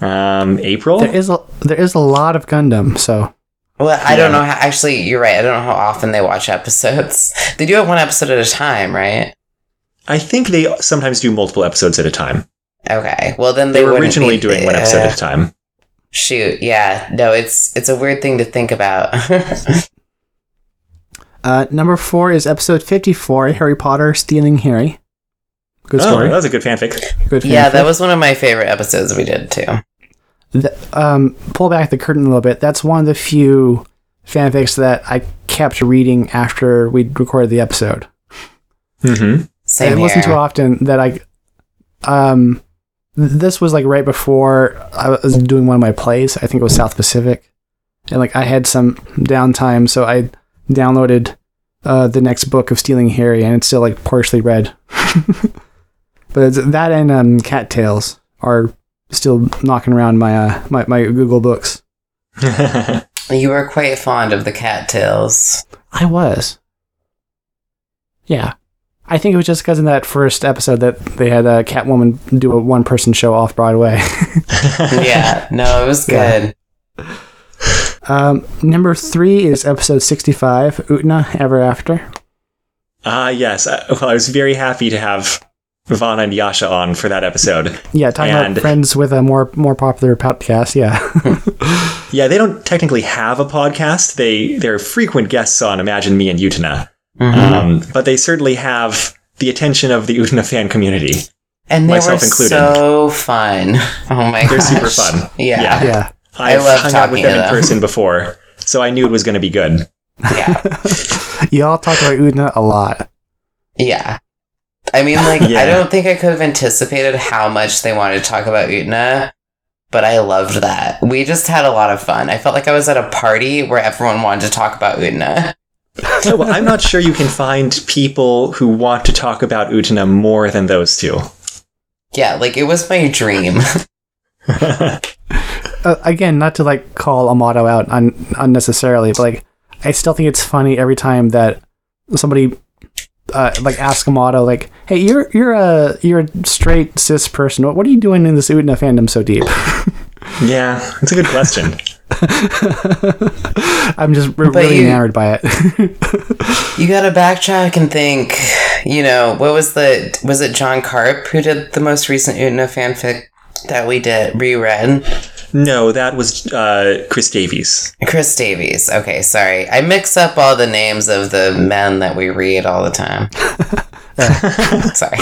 Um, April? there is a there is a lot of Gundam, so Well, I don't know how, actually, you're right. I don't know how often they watch episodes. They do it one episode at a time, right? I think they sometimes do multiple episodes at a time. Okay. Well, then They they, were originally be- doing one episode uh, at a time. Shoot, yeah. No, it's it's a weird thing to think about. uh, number four is episode fifty four, Harry Potter stealing Harry. Good Oh, story. that was a good fanfic. Good yeah, that was one of my favorite episodes we did too. Th- um, pull back the curtain a little bit. That's one of the few fanfics that I kept reading after we recorded the episode. Mm-hmm. Same it wasn't too often that I. Um, th- this was like right before I was doing one of my plays. I think it was South Pacific, and like I had some downtime, so I downloaded uh, the next book of Stealing Harry, and it's still like partially read. but it's, that and um, Cattails are still knocking around my uh, my, my Google Books. You were quite fond of the cattails. I was. Yeah. I think it was just because in that first episode that they had uh, Catwoman do a one person show off Broadway. yeah, no, it was Yeah. good. um, number three is episode 65, Utena Ever After. Ah, yes. Uh, Well, I was very happy to have Vana and Yasha on for that episode. Yeah, talking And- about friends with a more more popular podcast. Yeah. Yeah, they don't technically have a podcast. They they're frequent guests on Imagine Me and Utena, Mhm. um, but they certainly have the attention of the Utena fan community. and they myself were included. so fun. Oh my god, They're gosh. super fun. Yeah. Yeah. yeah. I've love hung out with talking them in person before, so I knew it was going to be good. Yeah. Y'all talk about Utena a lot. Yeah. I mean, like, Yeah. I don't think I could have anticipated how much they wanted to talk about Utena, but I loved that. We just had a lot of fun. I felt like I was at a party where everyone wanted to talk about Utena. Yeah, well, I'm not sure you can find people who want to talk about Utena more than those two. Yeah, like, it was my dream. Uh, again, not to like call Amato out un- unnecessarily, but like I still think it's funny every time that somebody uh, like asks Amato like, "Hey, you're you're a you're a straight cis person. What, what are you doing in this Utena fandom so deep?" yeah, it's a good question. I'm just re- really you- enamored by it. you gotta backtrack and think, you know, what was the. Was it John Carp who did the most recent Utena fanfic that we did, reread? No, that was uh, Chris Davies. Chris Davies. Okay, sorry. I mix up all the names of the men that we read all the time. sorry.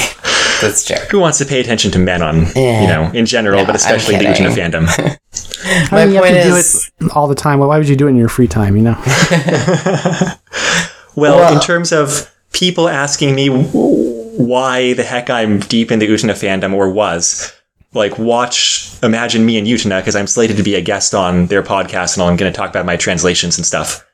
That's a joke. Who wants to pay attention to men on, Yeah. you know, in general, No, but especially the kidding. Utena fandom? I My mean, you point have to is- do it all the time. Well, why would you do it in your free time? You know? well, Well- in terms of people asking me why the heck I'm deep in the Utena fandom or was, like, watch Imagine Me and Utena because I'm slated to be a guest on their podcast and I'm going to talk about my translations and stuff.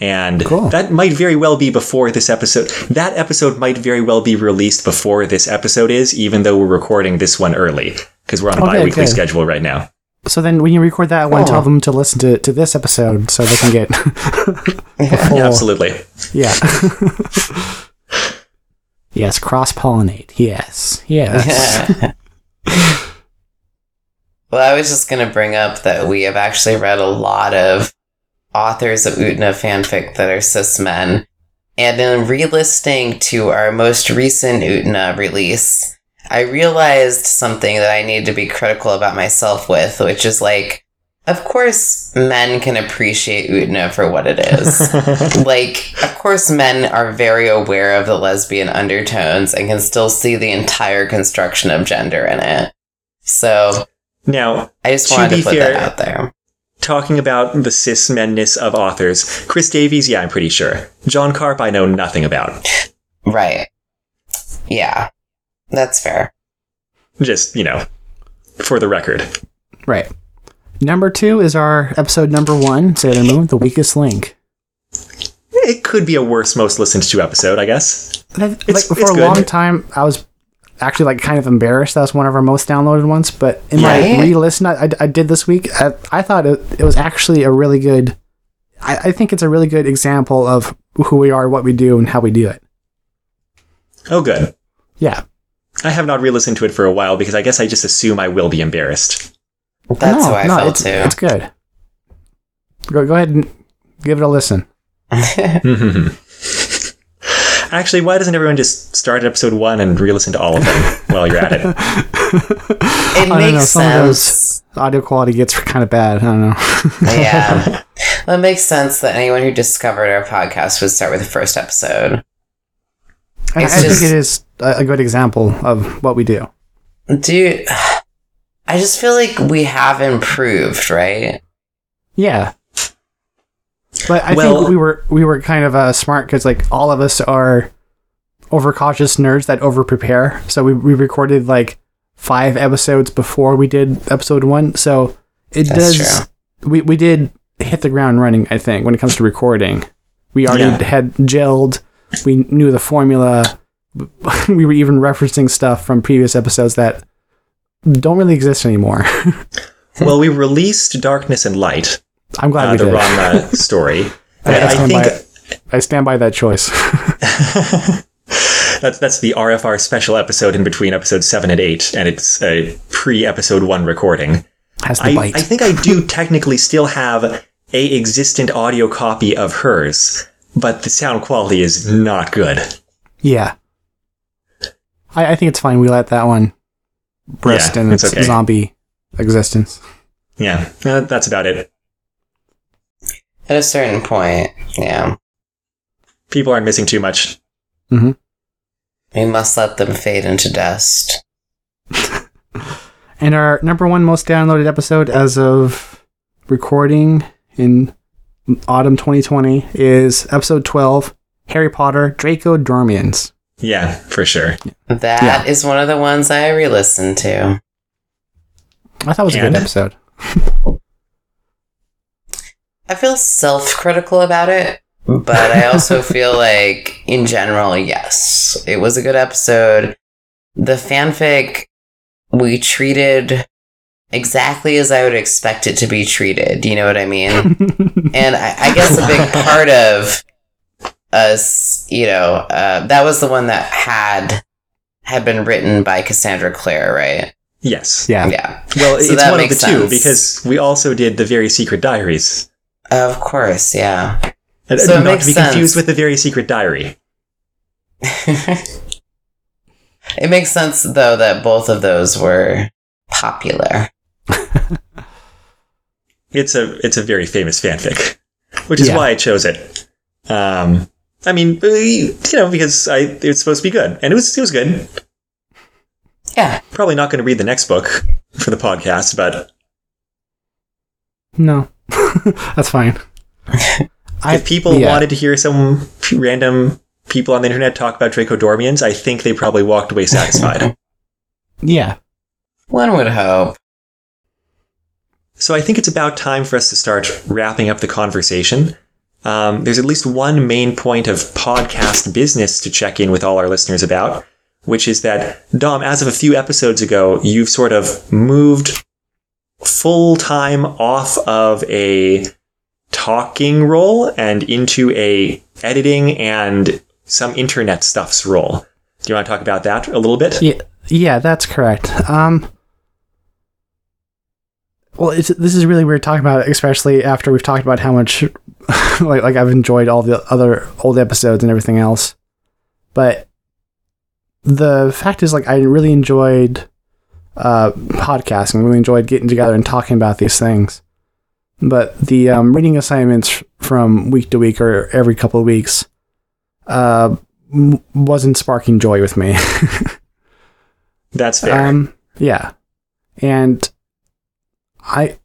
And Cool. that might very well be before this episode. That episode might very well be released before this episode is, even though we're recording this one early because we're on a Okay, bi-weekly okay. schedule right now. So then, when you record that one, Oh. tell them to listen to, to this episode so they can get. full- Yeah, absolutely. Yeah. yes, cross pollinate. Yes. Yes. well, I was just going to bring up that we have actually read a lot of authors of Utena fanfic that are cis men. And in re-listening to our most recent Utena release, I realized something that I need to be critical about myself with, which is like, of course, men can appreciate Utena for what it is. like, of course, men are very aware of the lesbian undertones and can still see the entire construction of gender in it. So, now, I just wanted to, be put fair- that out there. talking about the cis menness of authors, Chris Davies, yeah, I'm pretty sure. John Carp, I know nothing about. Right. Yeah. That's fair. Just, you know, for the record. right. Number two is our episode number one, Sailor Moon, The Weakest Link. It could be a worst most listened to episode, I guess. That- It's- like it's for a good. long time, I was actually like kind of embarrassed. That was one of our most downloaded ones. But in Right. my re-listen I, I, I did this week, I, I thought it, it was actually a really good. I, I think it's a really good example of who we are, what we do, and how we do it. Oh, good. Yeah, I have not re-listened to it for a while because I guess I just assume I will be embarrassed. That's no, how I no, felt it's, too. It's good. Go go ahead and give it a listen. Actually, why doesn't everyone just start at episode one and re-listen to all of them while you're at it? It I don't know, makes some of those- sense. Audio quality gets kind of bad. I don't know. yeah. Well, it makes sense that anyone who discovered our podcast would start with the first episode. I, I It's think it is a, good example of what we do. Do you, I just feel like we have improved, right? Yeah. But I Well- think we were we were kind of uh, smart because like all of us are overcautious nerds that over prepare. So we, we recorded like five episodes before we did episode one. So it does. We we did hit the ground running. I think when it comes to recording, we already Yeah. had gelled. We knew the formula. we were even referencing stuff from previous episodes that don't really exist anymore. well, we released Darkness and Light, I'm glad uh, we the did. Ranma story. I, I I stand think by, I stand by that choice. that's that's the RFR special episode in between episode seven and eight, and it's a pre-episode one recording. Has the I, bite. I think I do technically still have a existent audio copy of hers, but the sound quality is not good. yeah. I, I think it's fine. We let that one rest Yeah, in it's its okay. zombie existence. Yeah, uh, that's about it. At a certain point, yeah. People aren't missing too much. We must let them fade into dust. And our number one most downloaded episode as of recording in autumn 2020 is episode 12 Harry Potter Draco Dormiens. Yeah, for sure. That is one of the ones I re listened to. I thought it was a good episode. I feel self critical about it, but I also feel like, in general, yes, it was a good episode. The fanfic we treated exactly as I would expect it to be treated. You know what I mean? and I, I guess a big part of us, you know, uh, that was the one that had had been written by Cassandra Clare, right? Yes. yeah. Yeah, Well, So it's one of the makes two sense. because we also did the Very Secret Diaries. of course, yeah. And- So not to be confused with the Very Secret Diary. it makes sense though that both of those were popular. It's a it's a very famous fanfic, which is Yeah. why I chose it. Um, I mean, you know, because I it's supposed to be good, and it was it was good. Yeah. Probably not going to read the next book for the podcast, but No. That's fine. I, if people yeah. wanted to hear some random people on the internet talk about Draco Dormiens, I think they probably walked away satisfied. Yeah. One would hope. So I think it's about time for us to start wrapping up the conversation. Um, there's at least one main point of podcast business to check in with all our listeners about, which is that, Dom, as of a few episodes ago, you've sort of moved full time off of a talking role and into a editing and some internet stuffs role. Do you want to talk about that a little bit? Yeah, yeah, that's correct. Um, well, it's, this is really weird talking about it, especially after we've talked about how much, like, like I've enjoyed all the other old episodes and everything else. But the fact is, like, I really enjoyed uh, podcasting. Really enjoyed getting together and talking about these things. But the um, reading assignments from week to week or every couple of weeks uh, m- wasn't sparking joy with me. That's fair. Um, yeah, and I,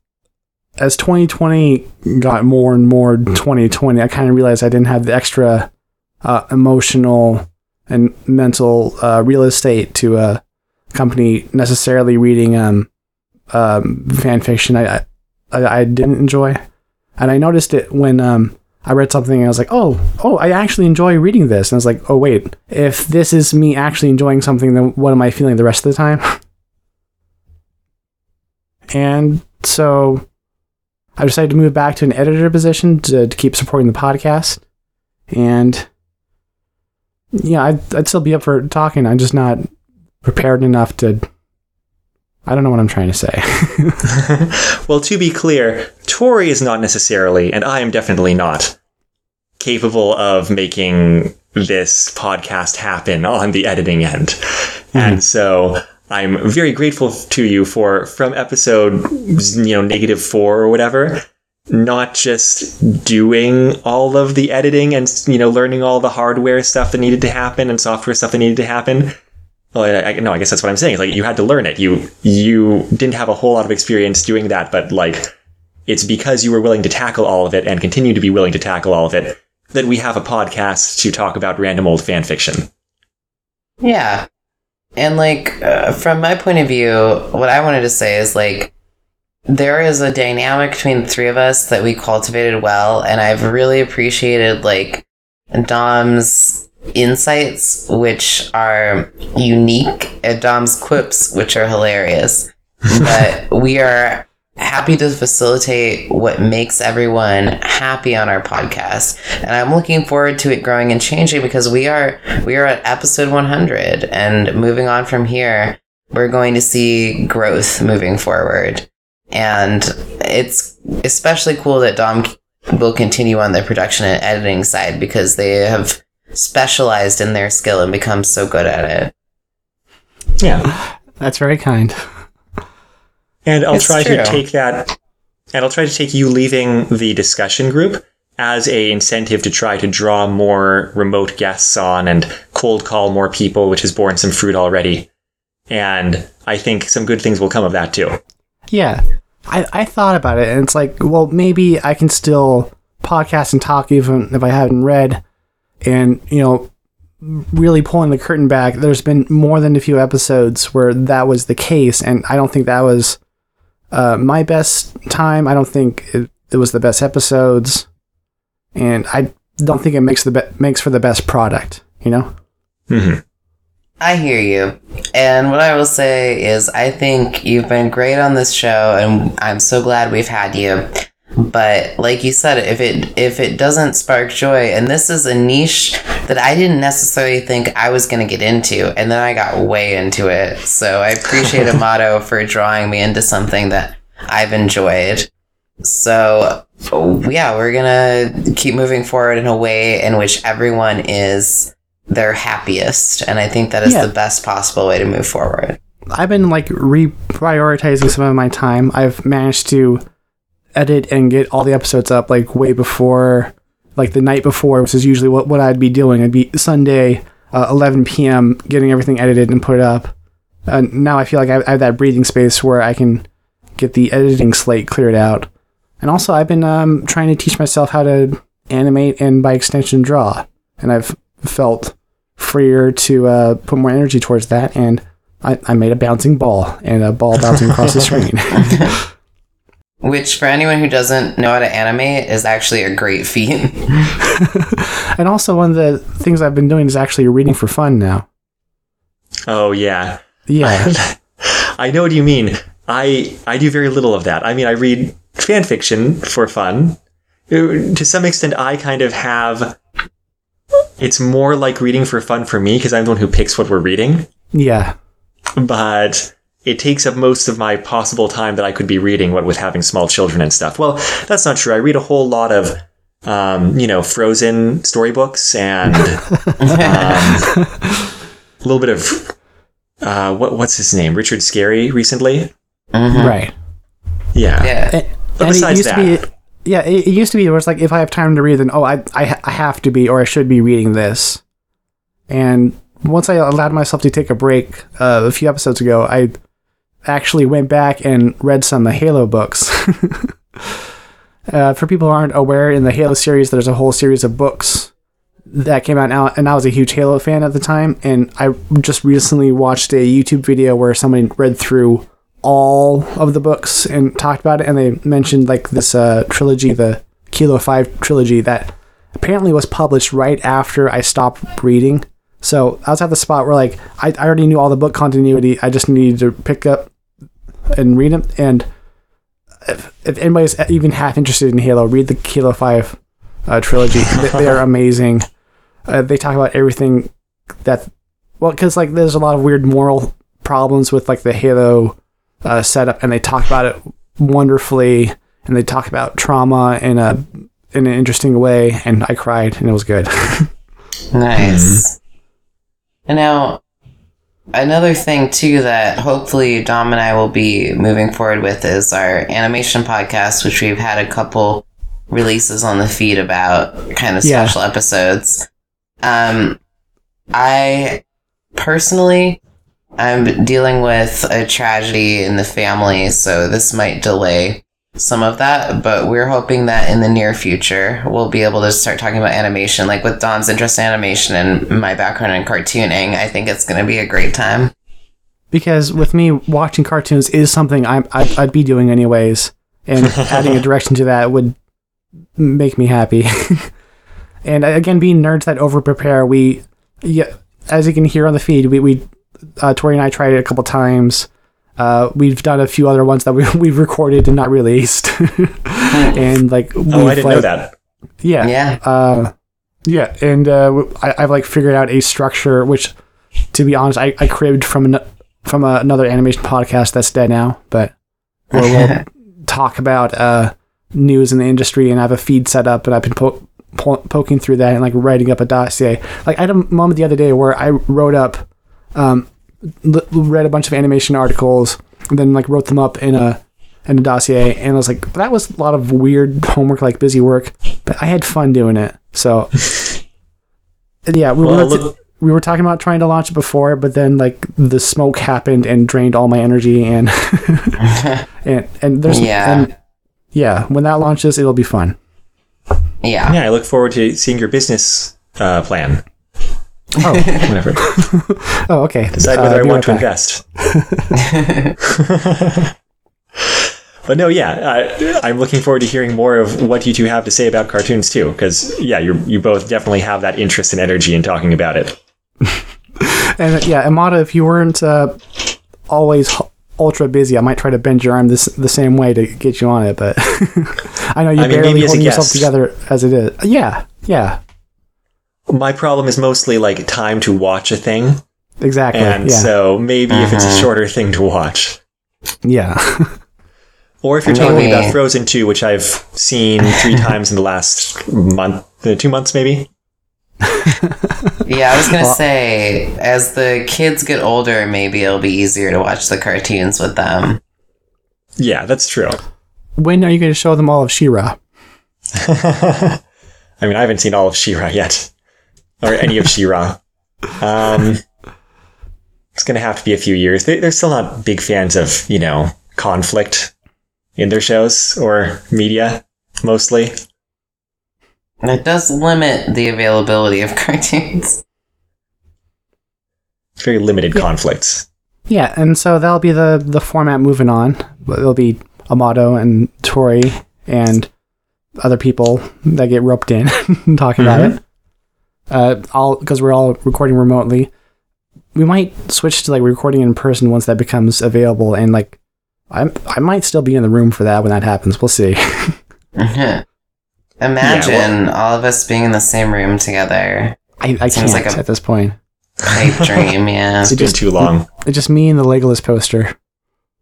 as 2020 got more and more 2020, I kind of realized I didn't have the extra uh, emotional and mental uh, real estate to uh, accompany necessarily reading um, um, fan fiction. I, I I, didn't enjoy, and I noticed it when um, I read something and I was like, oh, oh, I actually enjoy reading this, and I was like, oh wait, if this is me actually enjoying something, then what am I feeling the rest of the time? and so I decided to move back to an editor position to, to keep supporting the podcast, and yeah, I'd, I'd still be up for talking. I'm just not prepared enough to. I don't know what I'm trying to say. well, to be clear, Tori is not necessarily, and I am definitely not, capable of making this podcast happen on the editing end. Mm-hmm. And so I'm very grateful to you for from episode you know negative 4 or whatever not just doing all of the editing and you know learning all the hardware stuff that needed to happen and software stuff that needed to happen. Well I, I, no i guess that's what i'm saying. Like you had to learn it. You you didn't have a whole lot of experience doing that but like it's because you were willing to tackle all of it and continue to be willing to tackle all of it that we have a podcast to talk about random old fan fiction. Yeah and like uh, from my point of view what i wanted to say is like there is a dynamic between the three of us that we cultivated well, and I've really appreciated like Dom's insights, which are unique, and Dom's quips, which are hilarious. but we are happy to facilitate what makes everyone happy on our podcast and i'm looking forward to it growing and changing because we are we are at episode 100 and moving on from here we're going to see growth moving forward and it's especially cool that Dom will continue on the production and editing side because they have specialized in their skill and become so good at it. Yeah. That's very kind. And I'll it's try true. to take that and I'll try to take you leaving the discussion group as a incentive to try to draw more remote guests on and cold call more people, which has borne some fruit already. And I think some good things will come of that too. Yeah. I, I thought about it and it's like, well, maybe I can still podcast and talk even if I haven't read. And, you know, really pulling the curtain back, there's been more than a few episodes where that was the case. And I don't think that was uh, my best time. I don't think it, it was the best episodes. And I don't think it makes the be- makes for the best product, you know? Mm-hmm. I hear you. And what I will say is, I think you've been great on this show, and I'm so glad we've had you. But like you said, if it if it doesn't spark joy, and this is a niche that I didn't necessarily think I was going to get into, and then I got way into it. So I appreciate Amato for drawing me into something that I've enjoyed. So yeah, we're gonna keep moving forward in a way in which everyone is their happiest. And I think that is yeah. the best possible way to move forward. I've been like reprioritizing some of my time. I've managed to edit and get all the episodes up like way before, like the night before, which is usually what, what I'd be doing. I'd be Sunday, uh, 11 p.m., getting everything edited and put up. And now I feel like I have that breathing space where I can get the editing slate cleared out. And also, I've been um, trying to teach myself how to animate and by extension draw. And I've felt freer to uh, put more energy towards that. And I, I made a bouncing ball and a ball bouncing across the screen. Which, for anyone who doesn't know how to animate, is actually a great feat. and also, one of the things I've been doing is actually reading for fun now. Oh, yeah. Yeah. I know what you mean. I I do very little of that. I mean, I read fan fiction for fun. Uh, to some extent, I kind of have it's more like reading for fun for me because I'm the one who picks what we're reading. Yeah. But it takes up most of my possible time that I could be reading what with having small children and stuff. Well, that's not true. I read a whole lot of um, you know, frozen storybooks and um, a little bit of uh, what what's his name? Richard Scarry recently. Mm-hmm. Right. Yeah. Yeah. And, but besides that, yeah, it, it, used to be where it's like if I have time to read, then oh, I, I I have to be or I should be reading this. And once I allowed myself to take a break uh, a few episodes ago, I actually went back and read some of the Halo books. uh, for people who aren't aware, in the Halo series, there's a whole series of books that came out now, and I was a huge Halo fan at the time. And I just recently watched a YouTube video where someone read through all of the books and talked about it, and they mentioned like this uh, trilogy, the Kilo Five trilogy, that apparently was published right after I stopped reading. So I was at the spot where like I, I already knew all the book continuity. I just needed to pick up and read them. And if, if anybody's even half interested in Halo, read the Halo Five uh, trilogy. they, they are amazing. Uh, they talk about everything that well, because like there's a lot of weird moral problems with like the Halo uh, setup, and they talk about it wonderfully, and they talk about trauma in a in an interesting way, and I cried, and it was good. Nice. And now, another thing too that hopefully Dom and I will be moving forward with is our animation podcast, which we've had a couple releases on the feed about kind of Yeah. special episodes. Um, I personally, I'm dealing with a tragedy in the family, so this might delay some of that, but we're hoping that in the near future we'll be able to start talking about animation. Like with Dom's interest in animation and my background in cartooning, I think it's going to be a great time. because with me watching cartoons is something I'm, I'd, I'd be doing anyways, and adding a direction to that would make me happy. and uh, again, being nerds that over prepare, we, yeah, as you can hear on the feed, we, we uh, Tori and I tried it a couple times. Uh, we've done a few other ones that we, we've recorded and not released, and like Oh, I didn't know that. Yeah, Yeah. uh, yeah, and uh, w- I, have like figured out a structure which, to be honest, I, I cribbed from an, from another animation podcast that's dead now, but where we'll talk about uh, news in the industry and I have a feed set up, and I've been po- po- poking through that and like writing up a dossier. Like I had a moment the other day where I wrote up, um, l- read a bunch of animation articles, and then like wrote them up in a in a dossier, and I was like, that was a lot of weird homework, like busy work, but I had fun doing it. So, yeah, we Well, were look- we were talking about trying to launch it before, but then like the smoke happened and drained all my energy, and and and there's Yeah. and yeah, when that launches, it'll be fun. Yeah. Yeah, I look forward to seeing your business uh, plan. Oh, Whatever. oh, okay. Decide Uh, whether I be want to right back. invest. but no, yeah, I, I'm looking forward to hearing more of what you two have to say about cartoons too. Because yeah, you you both definitely have that interest and energy in talking about it. And uh, yeah, Amato, if you weren't uh, always h- ultra busy, I might try to bend your arm this the same way to get you on it. But I know you're I mean, barely maybe as a holding yourself together as it is. Yeah, yeah, My problem is mostly like time to watch a thing, exactly. and yeah, so maybe if it's a Mhm. shorter thing to watch. yeah. Or if you're talking Maybe. about Frozen 2, which I've seen three times in the last month, uh, two months maybe. Yeah, I was going to say, as the kids get older, maybe it'll be easier to watch the cartoons with them. Yeah, that's true. when are you going to show them all of She-Ra? I mean, I haven't seen all of She-Ra yet, or any of She-Ra. Um, it's going to have to be a few years. They, they're still not big fans of, you know, conflict in their shows or media, mostly. And it does limit the availability of cartoons. Very limited conflicts. Yeah, and so that'll be the the format moving on. It'll be Amato and Tori and other people that get roped in and talking about it. Uh, all because we're all recording remotely. We might switch to like recording in person once that becomes available, and like I I might still be in the room for that when that happens. We'll see. Imagine all of us being in the same room together. I, I Seems can't like a- at this point. Pipe dream, yeah. It's been too long. It's just me and the Legolas poster,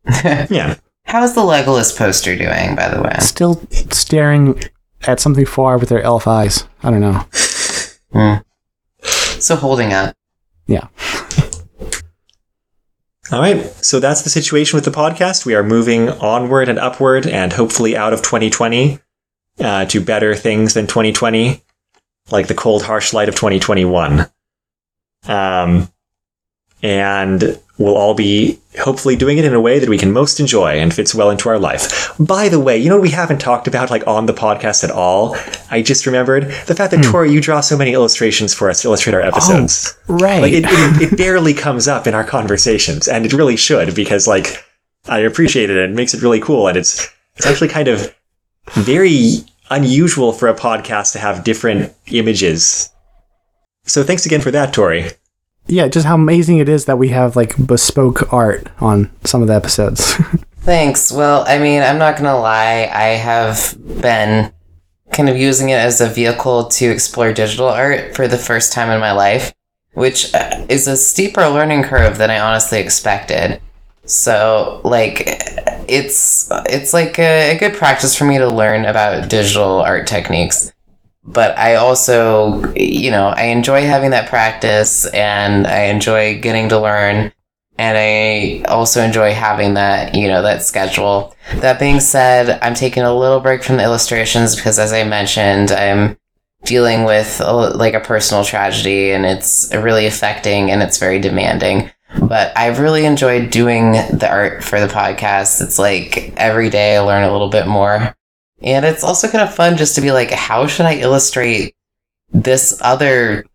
Yeah. How's the Legolas poster doing, by the way? still staring at something far with their elf eyes. I don't know. Hmm. So holding up. Yeah. All right. So that's the situation with the podcast. We are moving onward and upward and hopefully out of 2020 uh, to better things than 2020, like the cold, harsh light of 2021. Um, and we'll all be hopefully doing it in a way that we can most enjoy and fits well into our life. By the way, you know what we haven't talked about like on the podcast at all? I just remembered the fact that hmm. Tori, you draw so many illustrations for us to illustrate our episodes. Oh, right. Like it, it, it barely comes up in our conversations, and it really should because like I appreciate it. and It makes it really cool, and it's it's actually kind of very unusual for a podcast to have different images. So thanks again for that, Tori. Yeah, just how amazing it is that we have like bespoke art on some of the episodes. Thanks. Well, I mean, I'm not gonna lie. I have been kind of using it as a vehicle to explore digital art for the first time in my life, which uh, is a steeper learning curve than I honestly expected. So, like, it's it's like a, a good practice for me to learn about digital art techniques. But I also, you know, I enjoy having that practice, and I enjoy getting to learn and I also enjoy having that, you know, that schedule. That being said, I'm taking a little break from the illustrations because, as I mentioned, I'm dealing with a, like a personal tragedy and it's really affecting and it's very demanding. But I've really enjoyed doing the art for the podcast. It's like every day I learn a little bit more. And it's also kind of fun just to be like, how should I illustrate this other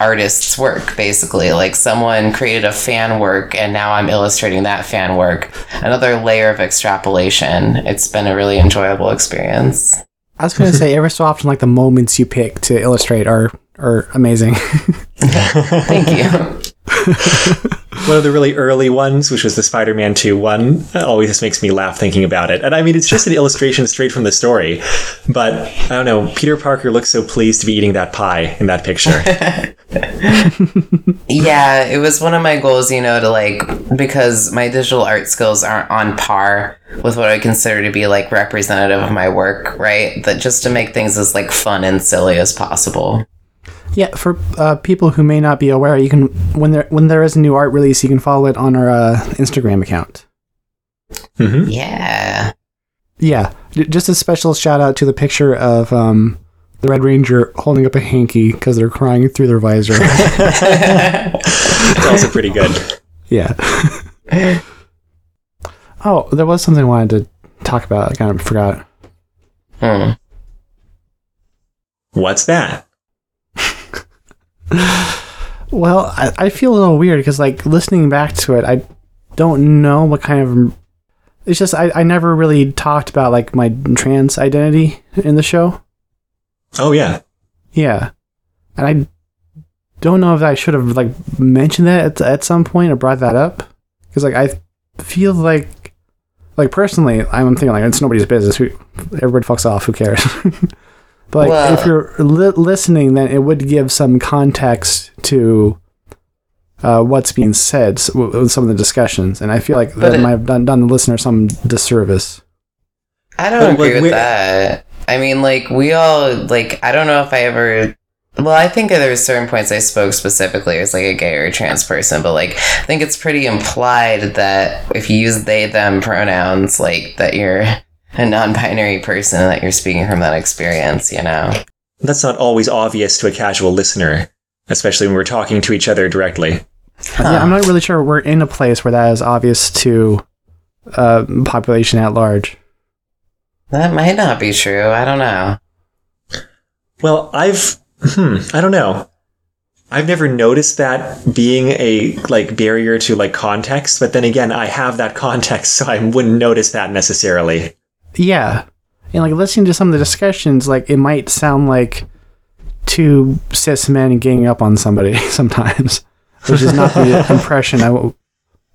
artist's work basically? Like someone created a fan work and now i'm illustrating that fan work. Another layer of extrapolation. It's been a really enjoyable experience. I was gonna say, every so often, like the moments you pick to illustrate are are amazing. thank you One of the really early ones, which was the Spider-Man 2 one, always just makes me laugh thinking about it. And I mean, it's just an illustration straight from the story. But I don't know, Peter Parker looks so pleased to be eating that pie in that picture. yeah it was one of my goals you know to like because my digital art skills aren't on par with what i consider to be like representative of my work right that just to make things as like fun and silly as possible yeah, for uh, people who may not be aware, you can when there when there is a new art release, you can follow it on our uh, Instagram account. hmm yeah Yeah, j- just a special shout out to the picture of um, the Red Ranger holding up a hanky because they're crying through their visor. It's also pretty good. yeah. oh, there was something I wanted to talk about. I kind of forgot. hmm. What's that? Well, I, I feel a little weird because, like, listening back to it, I don't know what kind of. It's just I, I never really talked about like my trans identity in the show. Oh, yeah. Yeah, and I don't know if I should have like mentioned that at, at some point or brought that up because like I feel like like personally I'm thinking like it's nobody's business. Who everybody fucks off. Who cares? but Well- if you're li- listening, then it would give some context to uh, what's being said s- w- with some of the discussions, and I feel like But that it- might have done, done the listener some disservice. I don't But, agree with that. I mean, like we all like. I don't know if I ever. Well, I think there were certain points I spoke specifically as like a gay or trans person, but like I think it's pretty implied that if you use they them pronouns, like that you're a non-binary person that you're speaking from that experience. You know. That's not always obvious to a casual listener, especially when we're talking to each other directly. Yeah, I'm not really sure we're in a place where that is obvious to uh, population at large. That might not be true. I don't know. Well, I've hmm, I don't know. I've never noticed that being a like barrier to like context, but then again, I have that context, so I wouldn't notice that necessarily. Yeah. And like listening to some of the discussions, like it might sound like two cis men ganging up on somebody sometimes, which is not the impression I, w-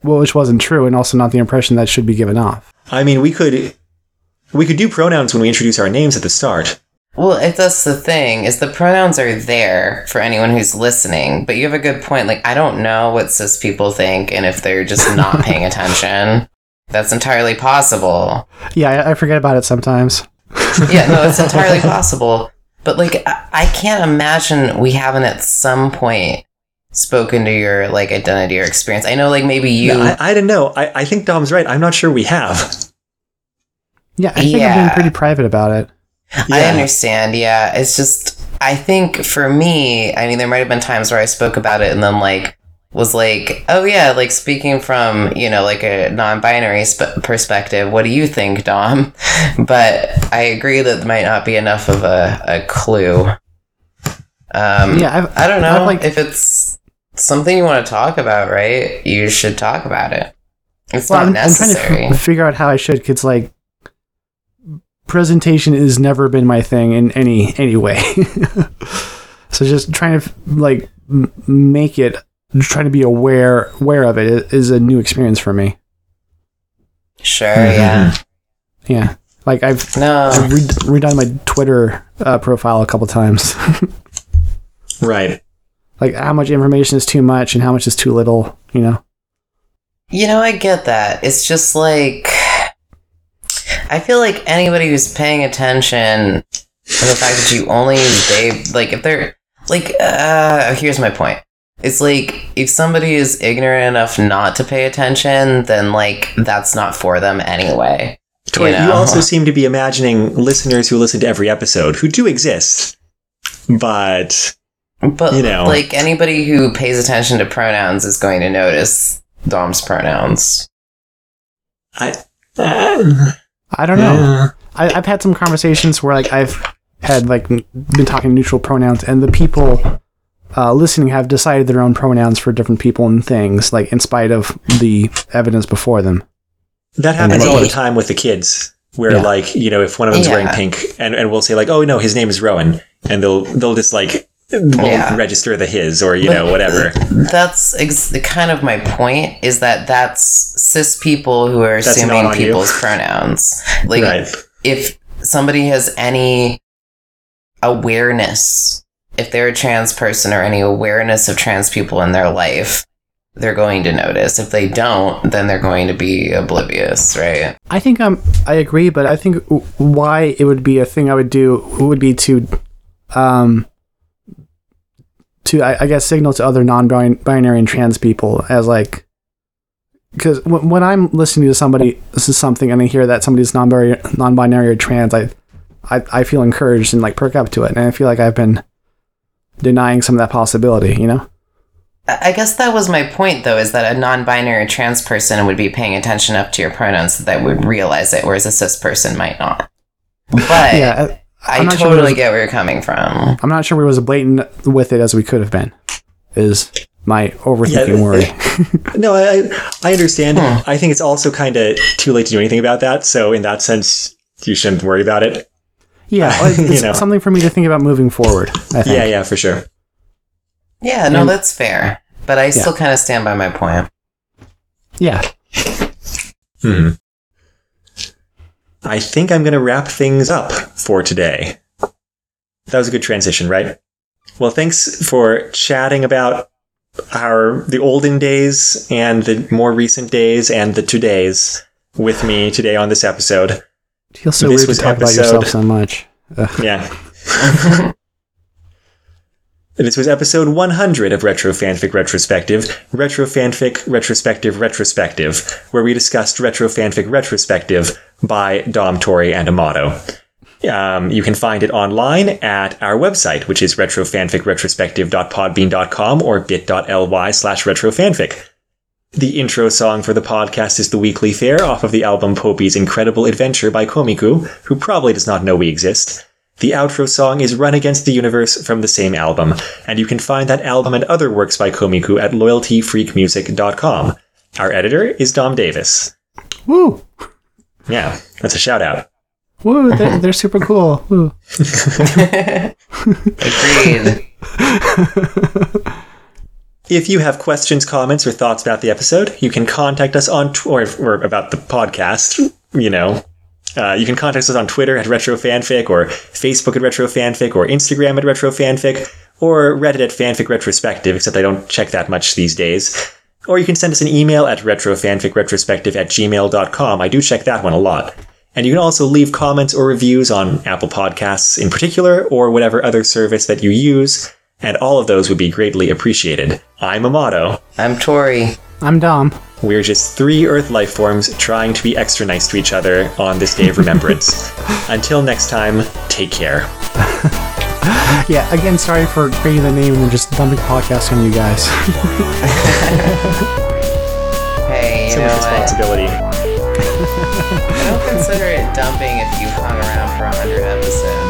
well, which wasn't true, and also not the impression that should be given off. I mean, we could we could do pronouns when we introduce our names at the start. Well, if that's the thing, is the pronouns are there for anyone who's listening, but you have a good point. Like, I don't know what cis people think and if they're just not paying attention. That's entirely possible. Yeah, I, I forget about it sometimes. Yeah, no, it's entirely possible. But, like, I, I can't imagine we haven't at some point spoken to your, like, identity or experience. I know, like, maybe you. I, I don't know. I, I think Dom's right. I'm not sure we have. Yeah, I think I'm Yeah. being pretty private about it. I understand, yeah. It's just, I think for me, I mean, there might have been times where I spoke about it and then, like, was like, oh, yeah, like speaking from, you know, like a non binary sp- perspective, what do you think, Dom? But I agree that might not be enough of a, a clue. Um, Yeah, I've, I don't know. I've, like- if it's something you want to talk about, right? You should talk about it. It's Well, not I'm, I'm trying necessary. to f- figure out how I should, because like presentation has never been my thing in any any way. so just trying to like m- make it, trying to be aware aware of it is a new experience for me. sure, Mm-hmm. yeah. Yeah, like I've No. I've re- redone my Twitter uh, profile a couple times. Right. like how much information is too much and how much is too little. You know. You know, I get that. It's just like I feel like anybody who's paying attention and the fact that you only they like if they're like uh here's my point. It's like if somebody is ignorant enough not to pay attention, then like that's not for them anyway. Tori, You you, also seem to be imagining listeners who listen to every episode who do exist. But But You know. like anybody who pays attention to pronouns is going to notice Dom's pronouns. I uh, I don't know. I, I've had some conversations where like I've had like been talking neutral pronouns, and the people uh, listening have decided their own pronouns for different people and things, like in spite of the evidence before them. that happens all the time with the kids. Where Yeah. like, you know, if one of them's wearing pink and, and we'll say like, Oh no, his name is Rowan and they'll they'll just like won't Yeah. register the his or you But- know, whatever. That's ex- kind of my point. Is that that's cis people who are That's assuming on you. people's pronouns. Like right. if somebody has any awareness, if they're a trans person or any awareness of trans people in their life, they're going to notice. If they don't, then they're going to be oblivious, right? I think I'm. I agree, but I think why it would be a thing I would do would be to, um, to I, I guess signal to other non-binary and trans people as like, because when I'm listening to somebody, this is something, and I hear that somebody's non-binary, non-binary or trans, I, I, I feel encouraged and like perk up to it, and I feel like I've been denying some of that possibility, you know. I I guess that was my point, though, is that a non-binary trans person would be paying attention up to your pronouns that would realize it, whereas a cis person might not. But Yeah, I, I I'm sure totally get where you're coming from. I'm not sure we was as blatant with it as we could have been. Is my overthinking Yeah, worry? No, I I understand. Hmm. I think it's also kind of too late to do anything about that. So in that sense, you shouldn't worry about it. Yeah, it's You know. something for me to think about moving forward. I think. Yeah, yeah, for sure. Yeah, no, And- that's fair. But I still kind of stand by my point. Yeah. hmm I think I'm going to wrap things up for today. That was a good transition, right? Well, thanks for chatting about our the olden days and the more recent days and the todays with me today on this episode. It feels so This weird to talk about yourself so much. Ugh. Yeah. This was episode 100 of Retro Fanfic Retrospective, Retro Fanfic Retrospective Retrospective, where we discussed Retro Fanfic Retrospective by Dom Tori and Amato. Um, you can find it online at our website, which is retrofanficretrospective.podbean.com or bit.ly slash retrofanfic. The intro song for the podcast is The Weekly Fair off of the album Poupi's Incredible Adventure by Komiku, who probably does not know we exist. The outro song is Run Against the Universe from the same album, and you can find that album and other works by Komiku at loyaltyfreakmusic.com. Our editor is Dom Davis. Woo! Yeah, that's a shout out. Woo! They're, they're super cool. Woo! Agreed. If you have questions, comments, or thoughts about the episode, you can contact us on tw- or, or about the podcast. You know, uh, you can contact us on Twitter at RetroFanfic, or Facebook at RetroFanfic, or Instagram at RetroFanfic, or Reddit at Fanfic Retrospective. Except I don't check that much these days. Or you can send us an email at retrofanficretrospective at gmail.com. I do check that one a lot. And you can also leave comments or reviews on Apple Podcasts in particular, or whatever other service that you use, and all of those would be greatly appreciated. I'm Amato. I'm Tori. I'm Dom. We're just three Earth life forms trying to be extra nice to each other on this day of remembrance. Until next time, take care. Yeah. Again, sorry for creating the name and then just dumping podcasts on you guys. Hey, you So know much what? responsibility. I don't consider it dumping if you've hung around for 100 episodes,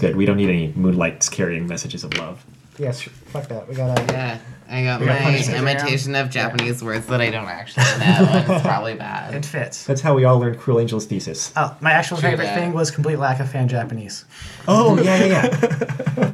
good. We don't need any moonlights carrying messages of love. Yes, fuck that. We gotta. Yeah, I got got my punishment. imitation of Japanese words that I don't actually know, and it's probably bad. It fits. That's how we all learned Cruel Angel's thesis. Oh, my actual True favorite that. thing was complete lack of fan Japanese. Oh yeah, yeah, yeah.